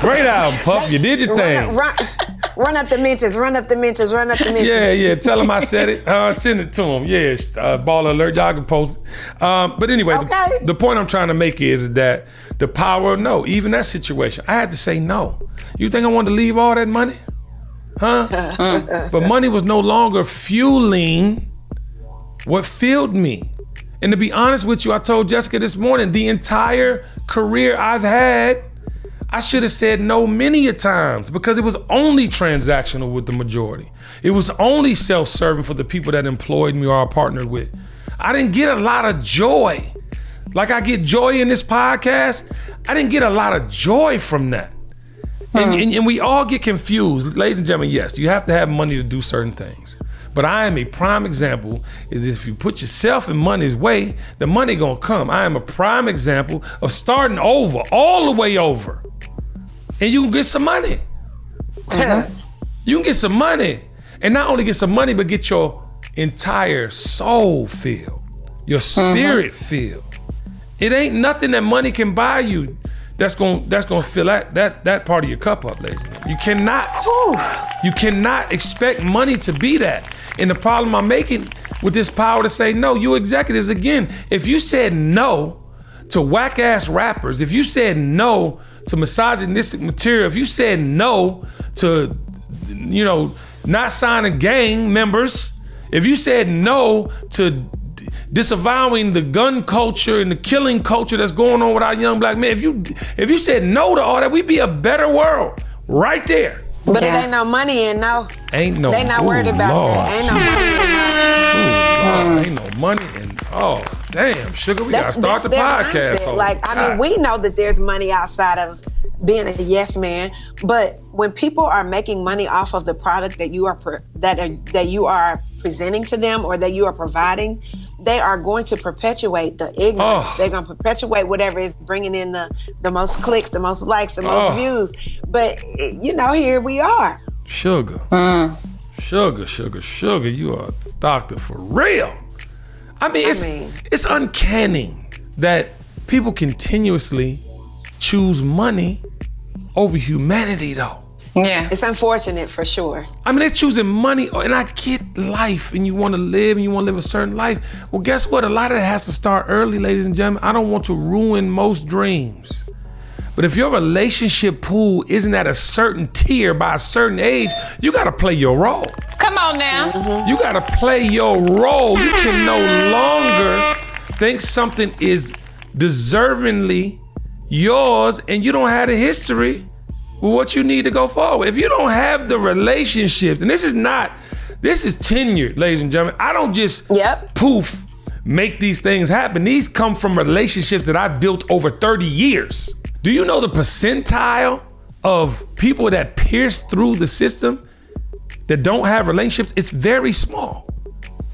Great album, Puff. You did your thing. Run, run, run up the mentions, run up the mentions, run up the mentions. Yeah, yeah. Tell him I said it. Uh, send it to him. Yeah, uh, baller alert. Y'all can post it. Um, but anyway, the, Okay. the point I'm trying to make is that the power of no, even that situation, I had to say no. You think I wanted to leave all that money? Huh? but money was no longer fueling what filled me. And to be honest with you, I told Jessica this morning, the entire career I've had, I should have said no many a times because it was only transactional with the majority. It was only self-serving for the people that employed me or I partnered with. I didn't get a lot of joy. Like I get joy in this podcast, I didn't get a lot of joy from that. And, hmm. and, and we all get confused. Ladies and gentlemen, yes, you have to have money to do certain things. But I am a prime example is if you put yourself in money's way, the money gonna come. I am a prime example of starting over, all the way over. And you can get some money. Uh-huh. You can get some money. And not only get some money, but get your entire soul filled, your uh-huh. spirit filled. It ain't nothing that money can buy you that's gonna that's gonna fill that that that part of your cup up, ladies. You cannot you cannot expect money to be that. And the problem I'm making with this power to say no, you executives again, if you said no to whack ass rappers, if you said no to misogynistic material, if you said no to you know not signing gang members, if you said no to disavowing the gun culture and the killing culture that's going on with our young black men, if you if you said no to all that, we'd be a better world right there. But Yeah. it ain't no money in no. Ain't no They not ooh, worried about Lord. that. Ain't no money. Ooh, Lord, ain't no money and oh damn, sugar, we gotta start the their podcast. mindset. Like, I mean, we know that there's money outside of being a yes man, but when people are making money off of the product that you are pre- that are, that you are presenting to them or that you are providing, they are going to perpetuate the ignorance. Oh. They're going to perpetuate whatever is bringing in the the most clicks, the most likes, the most Oh. views. But you know, here we are. Sugar. Hmm. Sugar, sugar, sugar. You are a doctor for real. I mean, it's, mean- it's uncanny that people continuously choose money over humanity, though. Yeah. It's unfortunate for sure. I mean, they're choosing money, oh, and I get life, and you want to live, and you want to live a certain life. Well, guess what? A lot of it has to start early, ladies and gentlemen. I don't want to ruin most dreams. But if your relationship pool isn't at a certain tier by a certain age, you got to play your role. Come on now. Mm-hmm. You gotta play your role. You can no longer think something is deservingly yours and you don't have a history with what you need to go forward. If you don't have the relationships, and this is not, this is tenured, ladies and gentlemen. I don't just Yep. poof make these things happen. These come from relationships that I've built over 30 years. Do you know the percentile of people that pierce through the system that don't have relationships? It's very small.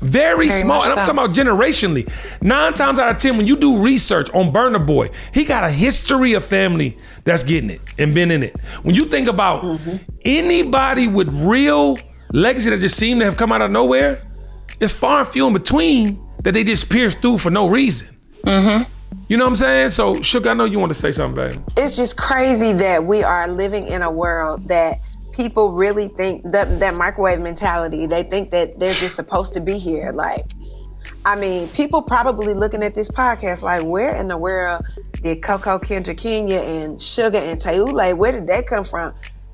Very, small. And I'm so. talking about generationally. Nine times out of 10, when you do research on Burna Boy, he got a history of family that's getting it and been in it. When you think about mm-hmm. anybody with real legacy that just seem to have come out of nowhere, it's far and few in between that they just pierce through for no reason. Mm-hmm. You know what I'm saying? So, Sugar, I know you want to say something, baby. it's just crazy that we are living in a world that people really think that that microwave mentality they think that they're just supposed to be here. Like i mean people probably looking at this podcast like where in the world did coco kendra kenya and sugar and Taule, where did they come from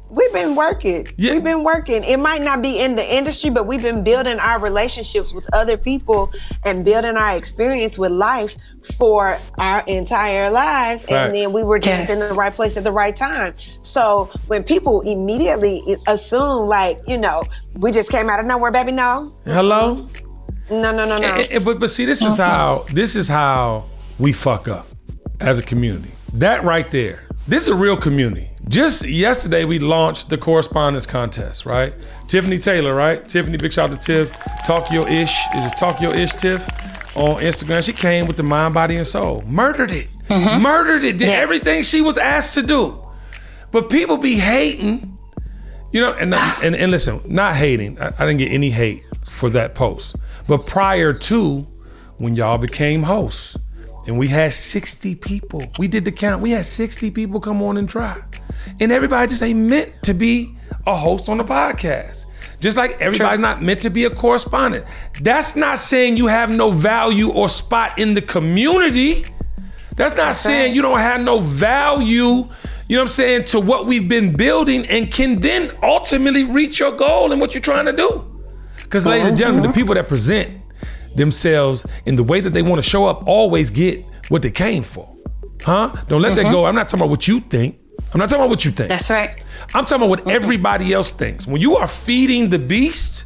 We've been working. Yeah. We've been working. It might not be in the industry, but we've been building our relationships with other people and building our experience with life for our entire lives. Facts. And then we were just Yes. in the right place at the right time. So when people immediately assume, like, you know, we just came out of nowhere, baby, no. Hello? No, no, no, no. Eh, eh, but but see, this is how this is how we fuck up as a community. That right there. This is a real community. Just yesterday we launched the correspondence contest, right? Tiffany Taylor, right? Tiffany, big shout out to Tiff. Talk your ish. Is it talk your ish, Tiff? On Instagram. She came with the mind, body, and soul. Murdered it. Mm-hmm. Murdered it. Did Yes. everything she was asked to do. But people be hating. You know, and and, and listen, not hating. I, I didn't get any hate for that post. But prior to when y'all became hosts, and we had 60 people, we did the count. We had 60 people come on and try. And everybody just ain't meant to be a host on the podcast. Just like everybody's not meant to be a correspondent. That's not saying you have no value or spot in the community. That's not saying you don't have no value, you know what I'm saying, to what we've been building and can then ultimately reach your goal and what you're trying to do. Because, ladies and gentlemen, the mm-hmm. people that present themselves in the way that they want to show up always get what they came for. Huh? Don't let that mm-hmm. go. I'm not talking about what you think. I'm not talking about what you think. That's right. I'm talking about what everybody else thinks. When you are feeding the beast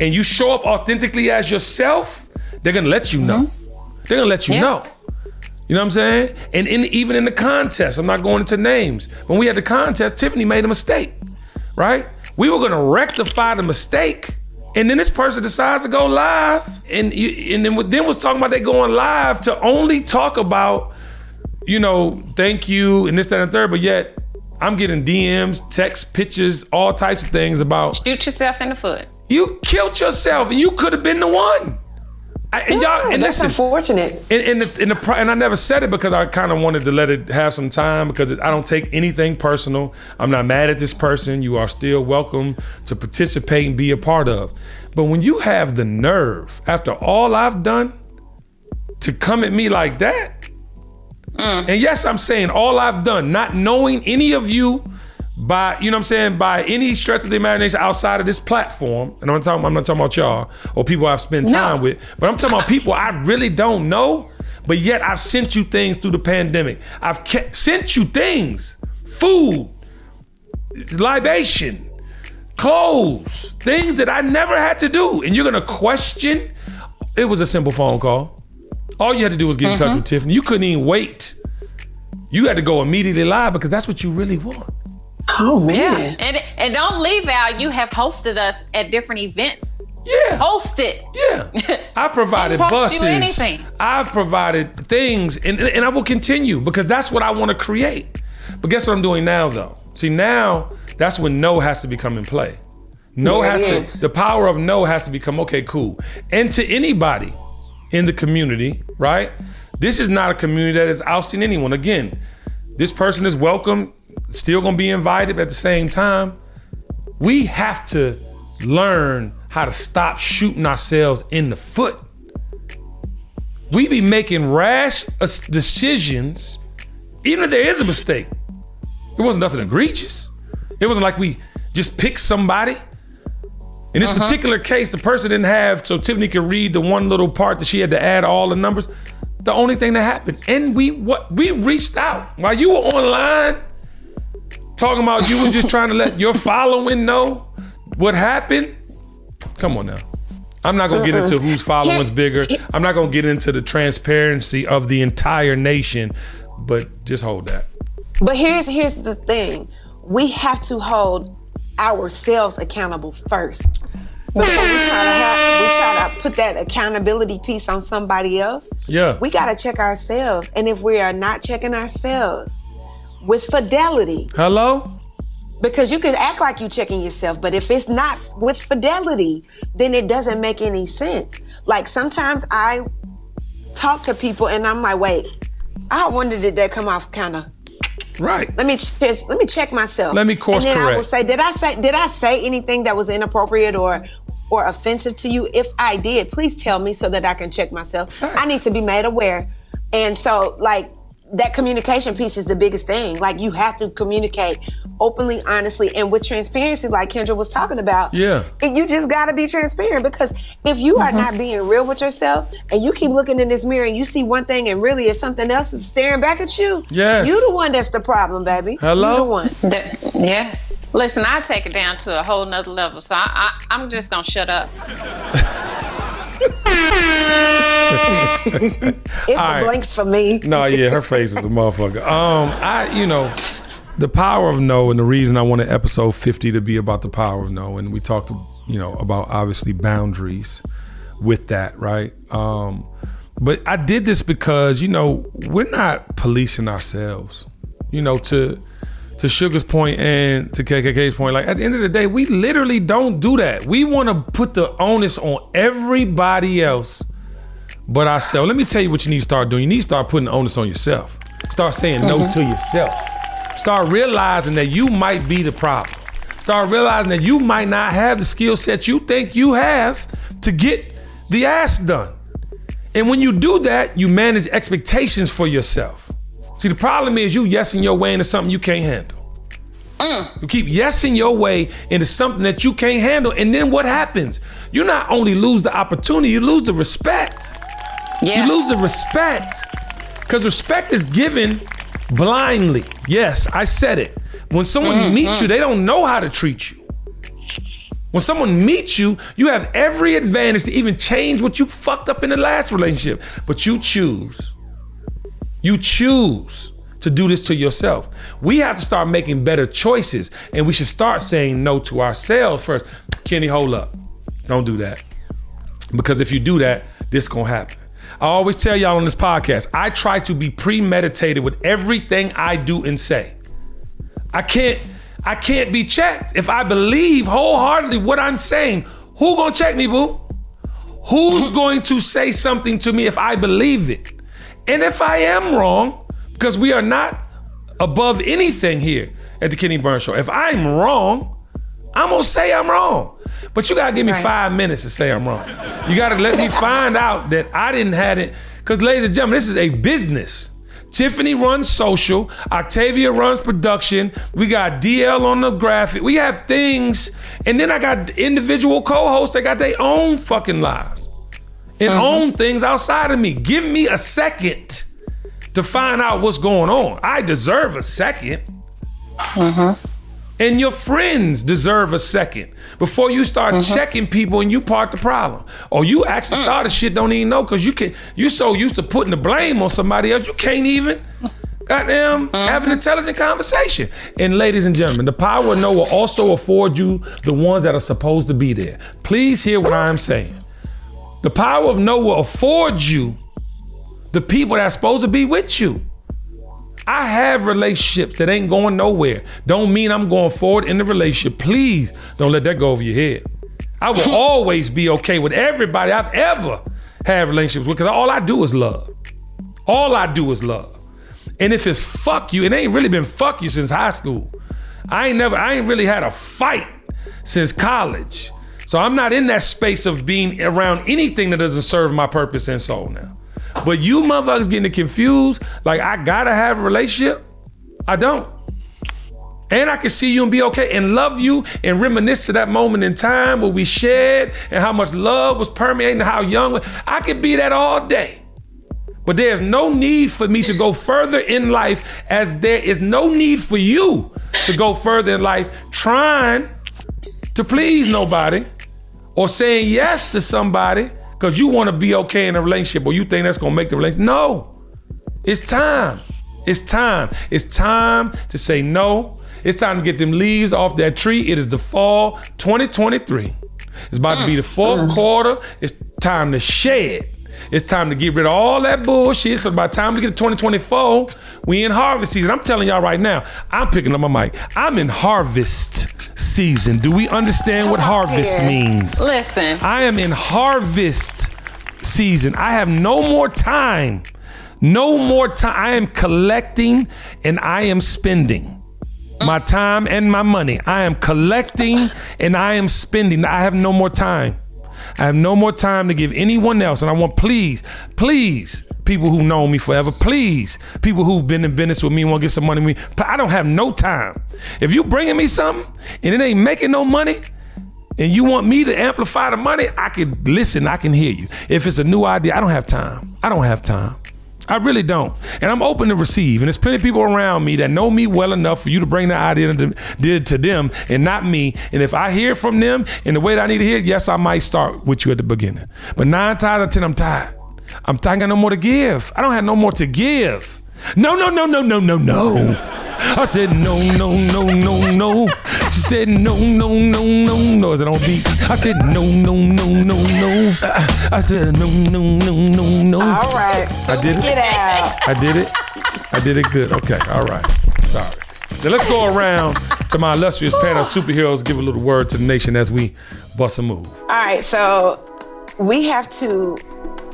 and you show up authentically as yourself, they're gonna let you know. Mm-hmm. They're gonna let you Yeah. know. You know what I'm saying? And in, even in the contest, I'm not going into names. When we had the contest, Tiffany made a mistake, right? We were gonna rectify the mistake, and then this person decides to go live, and you, and then then was talking about they going live to only talk about, you know, thank you and this, that, and third. But yet, I'm getting DMs, texts, pictures, all types of things about Shoot yourself in the foot. you killed yourself, and you could have been the one. I, and y'all, and That's listen, unfortunate. and, and, the, and, the, and I never said it because I kind of wanted to let it have some time because I don't take anything personal. I'm not mad at this person. You are still welcome to participate and be a part of. But when you have the nerve, after all I've done, to come at me like that, Mm. and yes, I'm saying all I've done, not knowing any of you by, you know what I'm saying, by any stretch of the imagination outside of this platform, and I'm, talking, I'm not talking about y'all or people I've spent time with, but I'm talking about people I really don't know, but yet I've sent you things through the pandemic. I've ke- sent you things, food, libation, clothes, things that I never had to do. And you're gonna question. It was a simple phone call. All you had to do was get in touch with mm-hmm. Tiffany. You couldn't even wait. You had to go immediately live because that's what you really want. Oh man. And and don't leave out. You have hosted us at different events. Yeah. Host it. Yeah. I provided Didn't cost you buses. I've provided things and, and I will continue because that's what I want to create. But guess what I'm doing now though? See now that's when no has to become in play. No There has to is. the power of no has to become okay, cool. And to anybody in the community, right? This is not a community that is ousting anyone. Again, this person is welcome, still gonna be invited, but at the same time, we have to learn how to stop shooting ourselves in the foot. We be making rash decisions, even if there is a mistake. It wasn't nothing egregious. It wasn't like we just picked somebody. In this uh-huh. particular case, the person didn't have, so Tiffany could read the one little part that she had to add all the numbers. The only thing that happened, and we what we reached out while you were online talking about you were just trying to let your following know what happened. Come on now. I'm not gonna get into uh-uh. whose following's bigger. I'm not gonna get into the transparency of the entire nation, but just hold that. But here's here's the thing. We have to hold ourselves accountable first. Before we try to have, we try to put that accountability piece on somebody else. Yeah. We gotta check ourselves. And if we are not checking ourselves with fidelity, Hello? because you can act like you're checking yourself, but if it's not with fidelity, then it doesn't make any sense. Like sometimes I talk to people and I'm like, wait, I wonder did that come off kind of Right. let me just let me check myself. Let me course correct. And then I will say, did I say did I say anything that was inappropriate or or offensive to you? If I did, please tell me so that I can check myself. I need to be made aware. And so like that communication piece is the biggest thing. Like you have to communicate openly, honestly, and with transparency, like Kendra was talking about. Yeah. And you just gotta be transparent because if you are not being real with yourself and you keep looking in this mirror and you see one thing and really it's something else is staring back at you, Yes. you the one that's the problem, baby. Hello? You the one. The- yes. Listen, I take it down to a whole nother level, so I, I, I'm just gonna shut up. It's the right. blanks for me. No, yeah, her face is a motherfucker. Um, I, you know, the power of no, and the reason I wanted episode fifty to be about the power of no, and we talked, you know, about obviously boundaries with that, right? Um, but I did this because you know we're not policing ourselves. You know, to to Sugar's point and to KKK's point, like at the end of the day, we literally don't do that. We want to put the onus on everybody else but ourselves. Let me tell you what you need to start doing. You need to start putting the onus on yourself. Start saying no to yourself. Start realizing that you might be the problem. Start realizing that you might not have the skill set you think you have to get the ass done. And when you do that, you manage expectations for yourself. See, the problem is you yesing your way into something you can't handle. Mm. You keep yesing your way into something that you can't handle, and then what happens? You not only lose the opportunity, you lose the respect. Yeah. You lose the respect. Because respect is given blindly. Yes, I said it. When someone mm, meets mm. you, they don't know how to treat you. When someone meets you, you have every advantage to even change what you fucked up in the last relationship. But you choose. You choose to do this to yourself. We have to start making better choices, and we should start saying no to ourselves first. Kenny, hold up. Don't do that. Because if you do that, this gonna happen. I always tell y'all on this podcast, I try to be premeditated with everything I do and say. I can't, I can't be checked. If I believe wholeheartedly what I'm saying, who gonna check me, boo? Who's going to say something to me if I believe it? And if I am wrong, because we are not above anything here at the Kenny Burns Show. If I'm wrong, I'm gonna say I'm wrong. But you gotta give me five minutes to say I'm wrong. You gotta let me find out that I didn't have it. Because, ladies and gentlemen, this is a business. Tiffany runs social, Octavia runs production, we got DL on the graphic, we have things, and then I got individual co-hosts that got their own fucking lives and uh-huh. own things outside of me. Give me a second to find out what's going on. I deserve a 2nd And your friends deserve a second before you start mm-hmm. checking people and you part the problem. Or you actually mm. started shit don't even know because you can you so used to putting the blame on somebody else, you can't even goddamn mm-hmm. have an intelligent conversation. And ladies and gentlemen, the power of no will also afford you the ones that are supposed to be there. Please hear what I'm saying. The power of no will afford you the people that's supposed to be with you. I have relationships that ain't going nowhere. Don't mean I'm going forward in the relationship. Please don't let that go over your head. I will always be okay with everybody I've ever had relationships with because all I do is love. All I do is love. And if it's fuck you, it ain't really been fuck you since high school. I ain't never, I ain't really had a fight since college. So I'm not in that space of being around anything that doesn't serve my purpose and soul now. But you motherfuckers getting confused, like I gotta have a relationship. I don't. And I can see you and be okay and love you and reminisce to that moment in time where we shared and how much love was permeating, how young. I could be that all day. But there's no need for me to go further in life as there is no need for you to go further in life trying to please nobody or saying yes to somebody because you want to be okay in a relationship or you think that's going to make the relationship. No. It's time. It's time. It's time to say no. It's time to get them leaves off that tree. It is the fall 2023. It's about to be the mm. fourth mm. quarter. It's time to shed. It's time to get rid of all that bullshit. So by the time we get to 2024, we in harvest season. I'm telling y'all right now, I'm picking up my mic. I'm in harvest season. Do we understand what harvest means? Listen. I am in harvest season. I have no more time. No more time. I am collecting and I am spending my time and my money. I am collecting and I am spending. I have no more time. I have no more time to give anyone else. And I want, please, please, people who know me forever, please, people who've been in business with me want to get some money with me. I don't have no time. If you bringing me something and it ain't making no money, and you want me to amplify the money, I can listen, I can hear you. If it's a new idea, I don't have time. I don't have time. I really don't. And I'm open to receive. And there's plenty of people around me that know me well enough for you to bring the idea to, did to them and not me. And if I hear from them in the way that I need to hear, yes, I might start with you at the beginning. But nine times out of ten, I'm tired. I'm tired. I got no more to give. I don't have no more to give. No, no, no, no, no, no, no. I said no, no, no, no, no. She said no, no, no, no, no. Is it on beat? I said no, no, no, no, no. Uh, I said no, no, no, no, no. All right. I did it. Get out. I did it. I did it good. Okay. All right. Sorry. Now let's go around to my illustrious panel of superheroes. Give a little word to the nation as we bust a move. All right, so we have to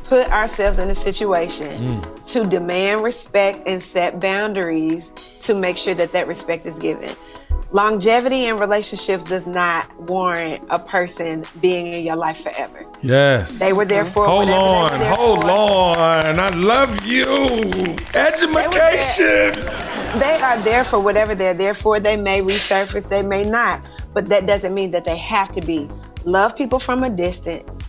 put ourselves in a situation Mm. to demand respect and set boundaries to make sure that that respect is given. Longevity in relationships does not warrant a person being in your life forever. Yes. They were there for Hold whatever they on, hold for. on. I love you. Education. They are there for whatever they're there for. They may resurface, they may not, but that doesn't mean that they have to be. Love people from a distance.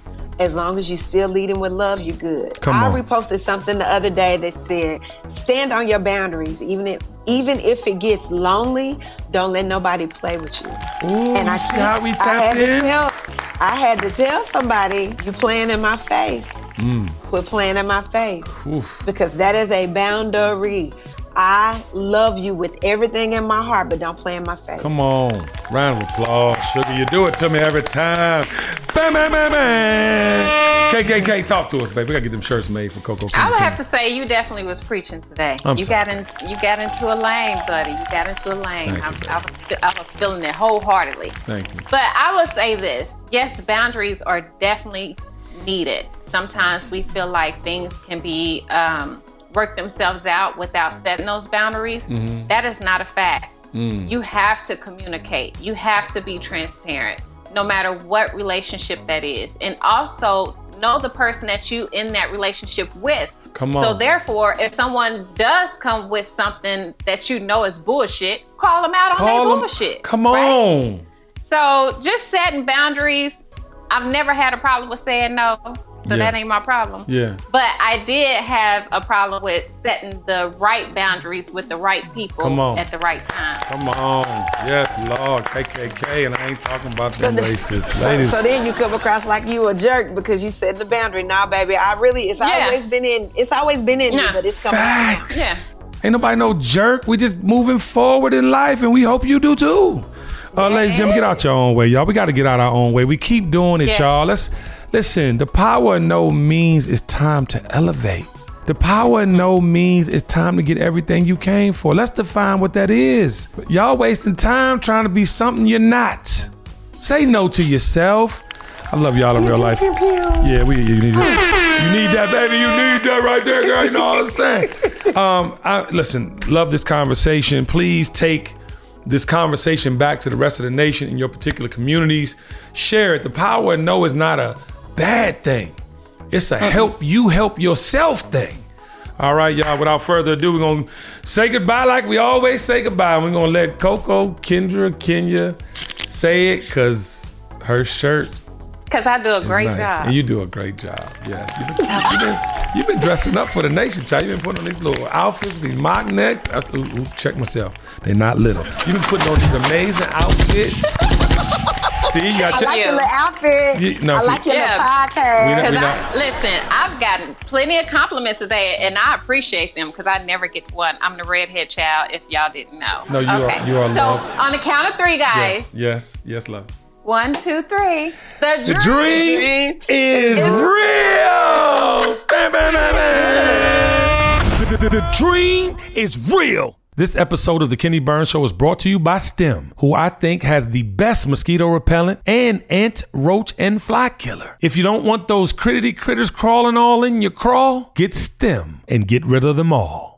As long as you still leading with love, you're good. Come I on. reposted something the other day that said, "Stand on your boundaries, even if even if it gets lonely. Don't let nobody play with you." Ooh, and I, we I had in? to tell, I had to tell somebody, "You playing in my face." Mm. Quit playing in my face because that is a boundary. I love you with everything in my heart, but don't play in my face. Come on. Round of applause. Sugar, you do it to me every time. Bam, bam, bam, bam. KKK, talk to us, baby. We gotta get them shirts made for Coco. I would have to say you definitely was preaching today. I'm you sorry. got in, you got into a lane, buddy. You got into a lane. Thank I, you, I was, I was feeling it wholeheartedly. Thank you. But I will say this: yes, boundaries are definitely needed. Sometimes we feel like things can be um, work themselves out without setting those boundaries. Mm-hmm. That is not a fact. Mm. You have to communicate. You have to be transparent, no matter what relationship that is, and also know the person that you in that relationship with. Come on. So therefore, if someone does come with something that you know is bullshit, call them out on Call their 'em- bullshit. Come right? on. So just setting boundaries. I've never had a problem with saying no, so Yeah. that ain't my problem. Yeah. But I did have a problem with setting the right boundaries with the right people Come on. at the right time. Come on. Yes, Lord. KKK, and I ain't talking about them then- racists. So, Ladies. so then you come across like you a jerk because you set the boundary. Nah, baby, I really it's Yeah. always been in it's always been in me, but it's coming out. Facts. Yeah. Ain't nobody no jerk. We just moving forward in life, and we hope you do too. Uh, ladies and gentlemen, get out your own way, y'all. We got to get out our own way. We keep doing it, Yes. y'all. Let's listen. The power of no means it's time to elevate. The power of no means it's time to get everything you came for. Let's define what that is. Y'all wasting time trying to be something you're not. Say no to yourself. I love y'all in real life. Yeah, we you need that. You need that, baby. You need that right there, girl. You know what I'm saying? Um, I, listen, love this conversation. Please take this conversation back to the rest of the nation in your particular communities. Share it. The power of no is not a bad thing. It's a help you help yourself thing. All right, y'all. Without further ado, we're gonna say goodbye like we always say goodbye. We're gonna let Coco, Kendra, Kenya say it because her shirt Because I do a great nice. job. And you do a great job. Yes. You've been, you've been, you've been dressing up for the nation, child. You've been putting on these little outfits, these mock necks. Ooh, ooh, check myself. They're not little. You've been putting on these amazing outfits. See, you got I like Yeah. your little outfit. You- no, I see- like your Yeah. little podcast. We don't- Because we I listen, I've gotten plenty of compliments today, and I appreciate them because I never get one. I'm the redhead child. If y'all didn't know. No, you are- you are So loved. on the count of three, guys. Yes, yes, yes, love. One, two, three. The The dream. dream is real. Bam, bam, bam, bam. The, the- the- the dream is real. This episode of the Kenny Burns Show is brought to you by STEM, who I think has the best mosquito repellent and ant, roach, and fly killer. If you don't want those crittity critters crawling all in your crawl, get STEM and get rid of them all.